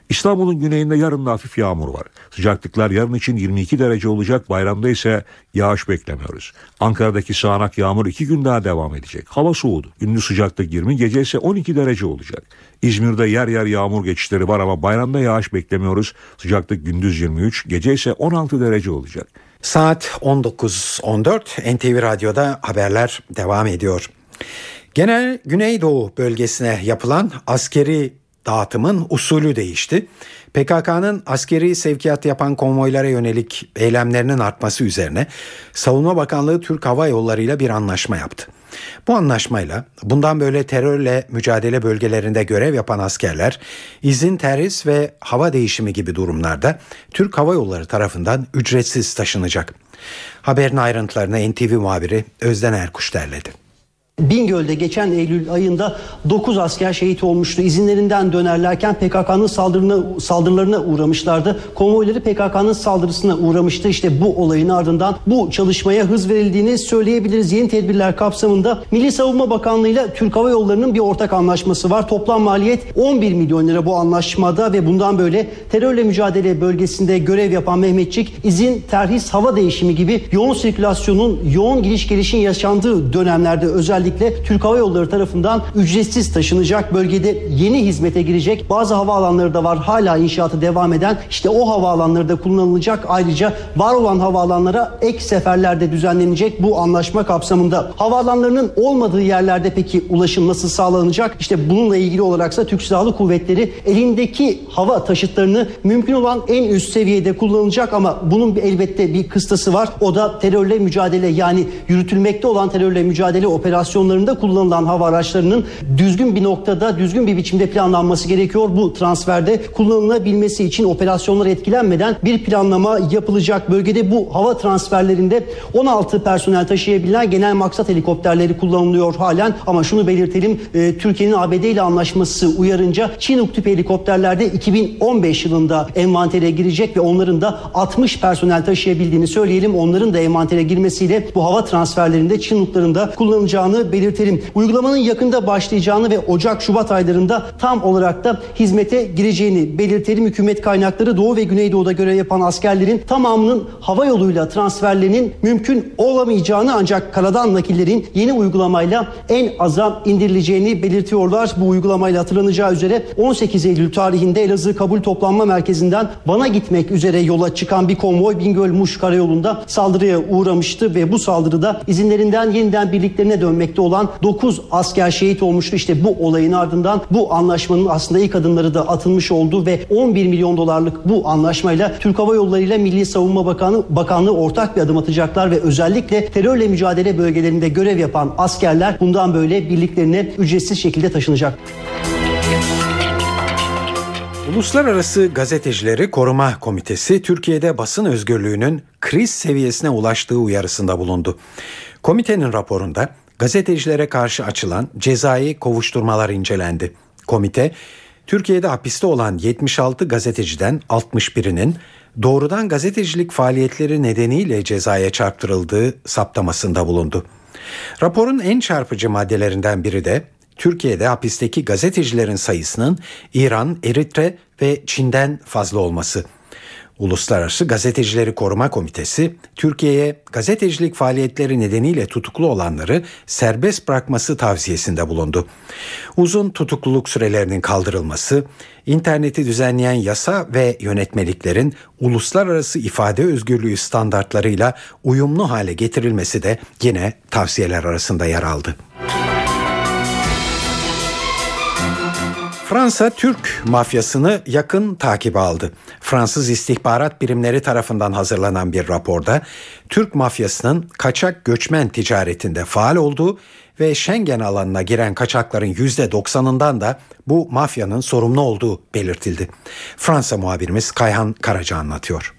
İstanbul'un güneyinde yarın da hafif yağmur var. Sıcaklıklar yarın için 22 derece olacak. Bayramda ise yağış beklemiyoruz. Ankara'daki sağanak yağmur iki gün daha devam edecek. Hava soğudu. Gündüz sıcaklık 20, gece ise 12 derece olacak. İzmir'de yer yer yağmur geçişleri var ama bayramda yağış beklemiyoruz. Sıcaklık gündüz 23, gece ise 16 derece olacak. Saat 19.14 NTV Radyo'da haberler devam ediyor. Genel Güneydoğu bölgesine yapılan askeri dağıtımın usulü değişti. PKK'nın askeri sevkiyat yapan konvoylara yönelik eylemlerinin artması üzerine Savunma Bakanlığı Türk Hava Yolları ile bir anlaşma yaptı. Bu anlaşmayla bundan böyle terörle mücadele bölgelerinde görev yapan askerler izin, terhis ve hava değişimi gibi durumlarda Türk Hava Yolları tarafından ücretsiz taşınacak. Haberin ayrıntılarını NTV muhabiri Özden Erkuş derledi. Bingöl'de geçen Eylül ayında 9 asker şehit olmuştu. İzinlerinden dönerlerken PKK'nın saldırına, saldırılarına uğramışlardı. Konvoyları PKK'nın saldırısına uğramıştı. İşte bu olayın ardından bu çalışmaya hız verildiğini söyleyebiliriz. Yeni tedbirler kapsamında Milli Savunma Bakanlığı ile Türk Hava Yolları'nın bir ortak anlaşması var. Toplam maliyet 11 milyon lira bu anlaşmada ve bundan böyle terörle mücadele bölgesinde görev yapan Mehmetçik izin, terhis, hava değişimi gibi yoğun sirkülasyonun, yoğun giriş gelişin yaşandığı dönemlerde özel özellikle Türk Hava Yolları tarafından ücretsiz taşınacak. Bölgede yeni hizmete girecek. Bazı havaalanları da var hala inşaatı devam eden. İşte o havaalanları da kullanılacak. Ayrıca var olan havaalanlara ek seferlerde düzenlenecek bu anlaşma kapsamında. Havaalanlarının olmadığı yerlerde peki ulaşım nasıl sağlanacak? İşte bununla ilgili olaraksa Türk Silahlı Kuvvetleri elindeki hava taşıtlarını mümkün olan en üst seviyede kullanacak ama bunun elbette bir kıstası var. O da terörle mücadele yani yürütülmekte olan terörle mücadele operasyonu operasyonlarında kullanılan hava araçlarının düzgün bir noktada, düzgün bir biçimde planlanması gerekiyor. Bu transferde kullanılabilmesi için operasyonlar etkilenmeden bir planlama yapılacak. Bölgede bu hava transferlerinde 16 personel taşıyabilen genel maksat helikopterleri kullanılıyor halen. Ama şunu belirtelim, e, Türkiye'nin ABD ile anlaşması uyarınca Chinook tip helikopterlerde 2015 yılında envantere girecek ve onların da 60 personel taşıyabildiğini söyleyelim. Onların da envantere girmesiyle bu hava transferlerinde Chinook'ların da kullanılacağını belirtelim. Uygulamanın yakında başlayacağını ve Ocak-Şubat aylarında tam olarak da hizmete gireceğini belirtelim. Hükümet kaynakları Doğu ve Güneydoğu'da görev yapan askerlerin tamamının hava yoluyla transferlerinin mümkün olamayacağını ancak karadan nakillerin yeni uygulamayla en aza indirileceğini belirtiyorlar. Bu uygulamayla hatırlanacağı üzere 18 Eylül tarihinde Elazığ Kabul Toplanma Merkezi'nden Van'a gitmek üzere yola çıkan bir konvoy Bingöl-Muş karayolunda saldırıya uğramıştı ve bu saldırıda izinlerinden yeniden birliklerine dönmekte olan 9 asker şehit olmuştu. İşte bu olayın ardından bu anlaşmanın aslında ilk adımları da atılmış oldu ve 11 milyon dolarlık bu anlaşmayla Türk Hava Yolları ile Milli Savunma Bakanı Bakanlığı ortak bir adım atacaklar ve özellikle terörle mücadele bölgelerinde görev yapan askerler bundan böyle birliklerine ücretsiz şekilde taşınacak. Uluslararası Gazetecileri Koruma Komitesi Türkiye'de basın özgürlüğünün kriz seviyesine ulaştığı uyarısında bulundu. Komitenin raporunda gazetecilere karşı açılan cezai kovuşturmalar incelendi. Komite, Türkiye'de hapiste olan 76 gazeteciden 61'inin doğrudan gazetecilik faaliyetleri nedeniyle cezaya çarptırıldığı saptamasında bulundu. Raporun en çarpıcı maddelerinden biri de Türkiye'de hapisteki gazetecilerin sayısının İran, Eritre ve Çin'den fazla olması. Uluslararası Gazetecileri Koruma Komitesi, Türkiye'ye gazetecilik faaliyetleri nedeniyle tutuklu olanları serbest bırakması tavsiyesinde bulundu. Uzun tutukluluk sürelerinin kaldırılması, interneti düzenleyen yasa ve yönetmeliklerin uluslararası ifade özgürlüğü standartlarıyla uyumlu hale getirilmesi de yine tavsiyeler arasında yer aldı. Fransa Türk mafyasını yakın takip aldı. Fransız istihbarat birimleri tarafından hazırlanan bir raporda Türk mafyasının kaçak göçmen ticaretinde faal olduğu ve Schengen alanına giren kaçakların %90'ından da bu mafyanın sorumlu olduğu belirtildi. Fransa muhabirimiz Kayhan Karaca anlatıyor.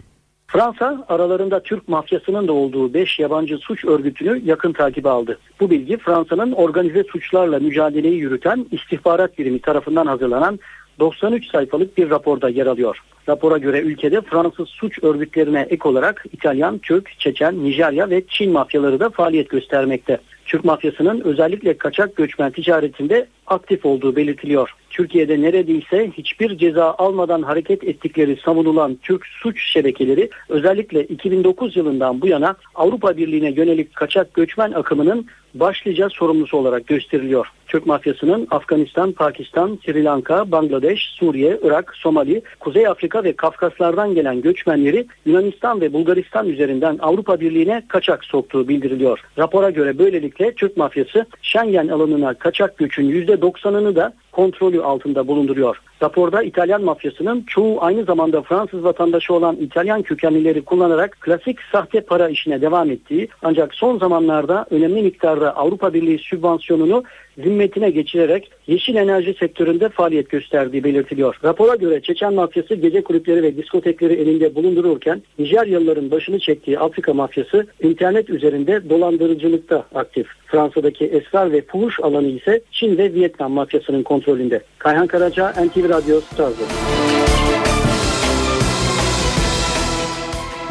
Fransa aralarında Türk mafyasının da olduğu 5 yabancı suç örgütünü yakın takibe aldı. Bu bilgi Fransa'nın organize suçlarla mücadeleyi yürüten istihbarat birimi tarafından hazırlanan 93 sayfalık bir raporda yer alıyor. Rapora göre ülkede Fransız suç örgütlerine ek olarak İtalyan, Türk, Çeçen, Nijerya ve Çin mafyaları da faaliyet göstermekte. Türk mafyasının özellikle kaçak göçmen ticaretinde aktif olduğu belirtiliyor. Türkiye'de neredeyse hiçbir ceza almadan hareket ettikleri savunulan Türk suç şebekeleri özellikle 2009 yılından bu yana Avrupa Birliği'ne yönelik kaçak göçmen akımının başlıca sorumlusu olarak gösteriliyor. Türk mafyasının Afganistan, Pakistan, Sri Lanka, Bangladeş, Suriye, Irak, Somali, Kuzey Afrika ve Kafkaslardan gelen göçmenleri Yunanistan ve Bulgaristan üzerinden Avrupa Birliği'ne kaçak soktuğu bildiriliyor. Rapora göre böylelikle Türk mafyası Schengen alanına kaçak göçün %90'ını da kontrolü altında bulunduruyor. Raporda İtalyan mafyasının çoğu aynı zamanda Fransız vatandaşı olan İtalyan kökenlileri kullanarak klasik sahte para işine devam ettiği ancak son zamanlarda önemli miktarda Avrupa Birliği sübvansiyonunu zimmetine geçirerek yeşil enerji sektöründe faaliyet gösterdiği belirtiliyor. Rapora göre Çeçen mafyası gece kulüpleri ve diskotekleri elinde bulundururken Nijeryalıların başını çektiği Afrika mafyası internet üzerinde dolandırıcılıkta aktif. Fransa'daki esrar ve fuhuş alanı ise Çin ve Vietnam mafyasının kontrolünde. Kayhan Karaca, NTV Radyo, Strasbourg.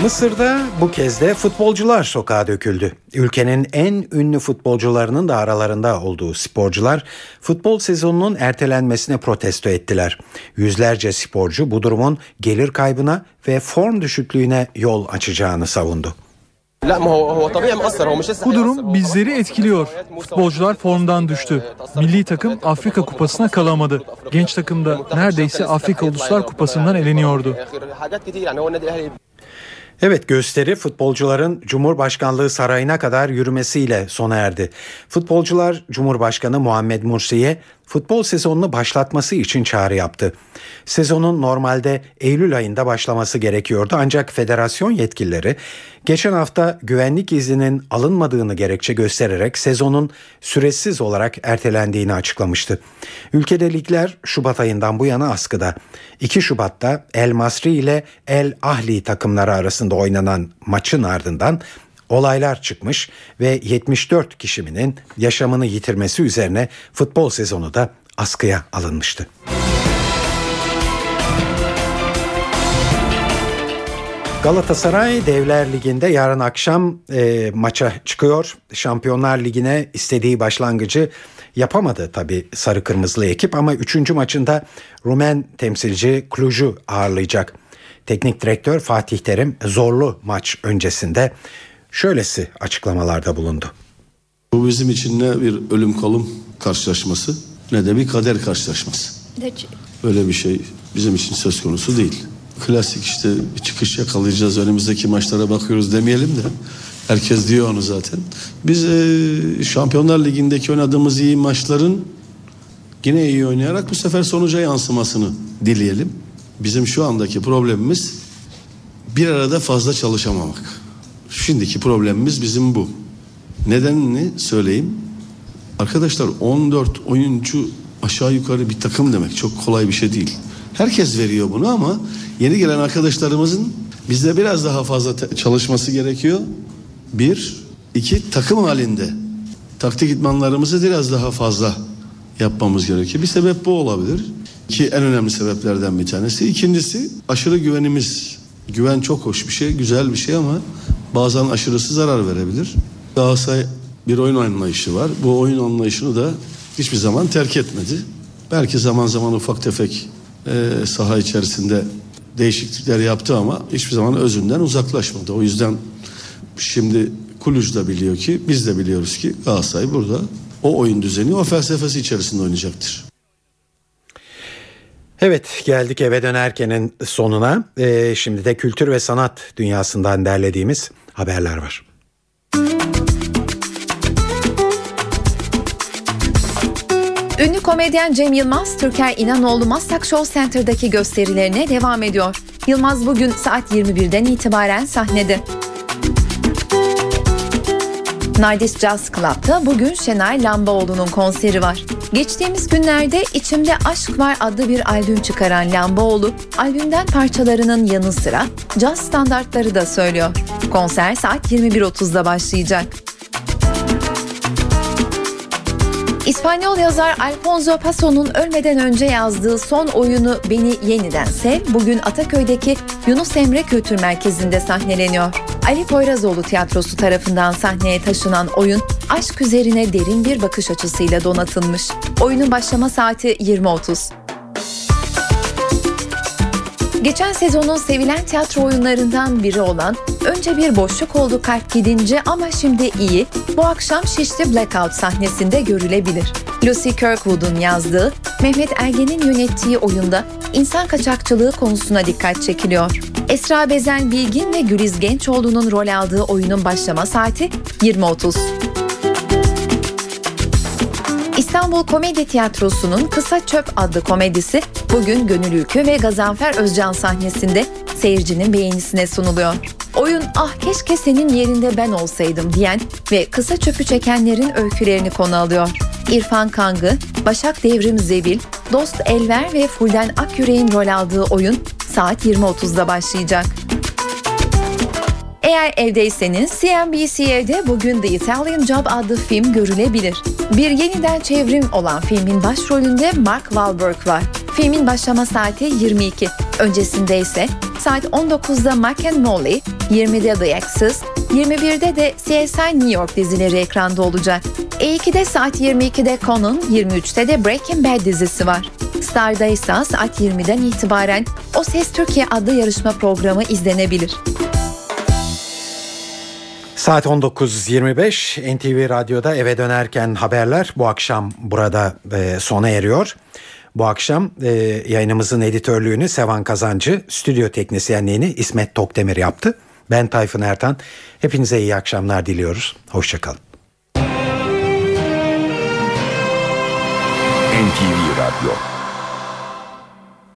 Mısır'da bu kez de futbolcular sokağa döküldü. Ülkenin en ünlü futbolcularının da aralarında olduğu sporcular futbol sezonunun ertelenmesine protesto ettiler. Yüzlerce sporcu bu durumun gelir kaybına ve form düşüklüğüne yol açacağını savundu. Bu durum bizleri etkiliyor. Futbolcular formdan düştü. Milli takım Afrika Kupası'na kalamadı. Genç takım da neredeyse Afrika Uluslar Kupası'ndan eleniyordu. Evet gösteri futbolcuların Cumhurbaşkanlığı sarayına kadar yürümesiyle sona erdi. Futbolcular Cumhurbaşkanı Muhammed Mursi'ye futbol sezonunu başlatması için çağrı yaptı. Sezonun normalde Eylül ayında başlaması gerekiyordu ancak federasyon yetkilileri geçen hafta güvenlik izninin alınmadığını gerekçe göstererek sezonun süresiz olarak ertelendiğini açıklamıştı. Ülkede ligler Şubat ayından bu yana askıda. 2 Şubat'ta El Masri ile El Ahli takımları arasında oynanan maçın ardından olaylar çıkmış ve 74 kişinin yaşamını yitirmesi üzerine futbol sezonu da askıya alınmıştı. Galatasaray Devler Ligi'nde yarın akşam e, maça çıkıyor. Şampiyonlar Ligi'ne istediği başlangıcı yapamadı tabi sarı kırmızılı ekip ama 3. maçında Rumen temsilci Cluj'u ağırlayacak. Teknik direktör Fatih Terim zorlu maç öncesinde şöylesi açıklamalarda bulundu. Bu bizim için ne bir ölüm kalım karşılaşması ne de bir kader karşılaşması. Öyle bir şey bizim için söz konusu değil. Klasik işte bir çıkış yakalayacağız önümüzdeki maçlara bakıyoruz demeyelim de herkes diyor onu zaten. Biz e, Şampiyonlar Ligi'ndeki oynadığımız iyi maçların yine iyi oynayarak bu sefer sonuca yansımasını dileyelim. Bizim şu andaki problemimiz bir arada fazla çalışamamak. Şimdiki problemimiz bizim bu. Nedenini söyleyeyim. Arkadaşlar 14 oyuncu aşağı yukarı bir takım demek çok kolay bir şey değil. Herkes veriyor bunu ama yeni gelen arkadaşlarımızın bizde biraz daha fazla çalışması gerekiyor. Bir, iki takım halinde taktik idmanlarımızı biraz daha fazla yapmamız gerekiyor. Bir sebep bu olabilir ki en önemli sebeplerden bir tanesi. İkincisi aşırı güvenimiz. Güven çok hoş bir şey, güzel bir şey ama bazen aşırısı zarar verebilir. Galatasaray bir oyun anlayışı var. Bu oyun anlayışını da hiçbir zaman terk etmedi. Belki zaman zaman ufak tefek e, saha içerisinde değişiklikler yaptı ama hiçbir zaman özünden uzaklaşmadı. O yüzden şimdi Kuluc da biliyor ki biz de biliyoruz ki Galatasaray burada o oyun düzeni o felsefesi içerisinde oynayacaktır. Evet geldik eve dönerkenin sonuna. Ee, şimdi de kültür ve sanat dünyasından derlediğimiz haberler var. Ünlü komedyen Cem Yılmaz, Türker İnanoğlu Maslak Show Center'daki gösterilerine devam ediyor. Yılmaz bugün saat 21'den itibaren sahnede. Nardis Jazz Club'da bugün Şenay Lambaoğlu'nun konseri var. Geçtiğimiz günlerde İçimde Aşk Var adlı bir albüm çıkaran Lambaoğlu, albümden parçalarının yanı sıra caz standartları da söylüyor. Konser saat 21.30'da başlayacak. İspanyol yazar Alfonso Paso'nun ölmeden önce yazdığı son oyunu Beni Yeniden Sev bugün Ataköy'deki Yunus Emre Kültür Merkezi'nde sahneleniyor. Ali Poyrazoğlu Tiyatrosu tarafından sahneye taşınan oyun aşk üzerine derin bir bakış açısıyla donatılmış. Oyunun başlama saati 20.30. Geçen sezonun sevilen tiyatro oyunlarından biri olan Önce bir boşluk oldu kalp gidince ama şimdi iyi bu akşam Şişli Blackout sahnesinde görülebilir. Lucy Kirkwood'un yazdığı, Mehmet Ergen'in yönettiği oyunda insan kaçakçılığı konusuna dikkat çekiliyor. Esra Bezen Bilgin ve Güliz Gençoğlu'nun rol aldığı oyunun başlama saati 20.30. İstanbul Komedi Tiyatrosu'nun Kısa Çöp adlı komedisi bugün Gönül Ülkü ve Gazanfer Özcan sahnesinde seyircinin beğenisine sunuluyor. Oyun ah keşke senin yerinde ben olsaydım diyen ve kısa çöpü çekenlerin öykülerini konu alıyor. İrfan Kangı, Başak Devrim Zebil, Dost Elver ve Fulden Akyürek'in rol aldığı oyun saat 20.30'da başlayacak. Eğer evdeyseniz CNBC'de bugün The Italian Job adlı film görülebilir. Bir yeniden çevrim olan filmin başrolünde Mark Wahlberg var. Filmin başlama saati 22. Öncesinde ise saat 19'da Mark and Molly, 20'de The Exes, 21'de de CSI New York dizileri ekranda olacak. E2'de saat 22'de Conan, 23'te de Breaking Bad dizisi var. Star'da ise saat 20'den itibaren O Ses Türkiye adlı yarışma programı izlenebilir. Saat 19.25 NTV Radyo'da eve dönerken haberler bu akşam burada e, sona eriyor. Bu akşam e, yayınımızın editörlüğünü Sevan Kazancı, stüdyo teknisyenliğini İsmet Tokdemir yaptı. Ben Tayfun Ertan. Hepinize iyi akşamlar diliyoruz. Hoşçakalın. NTV Radyo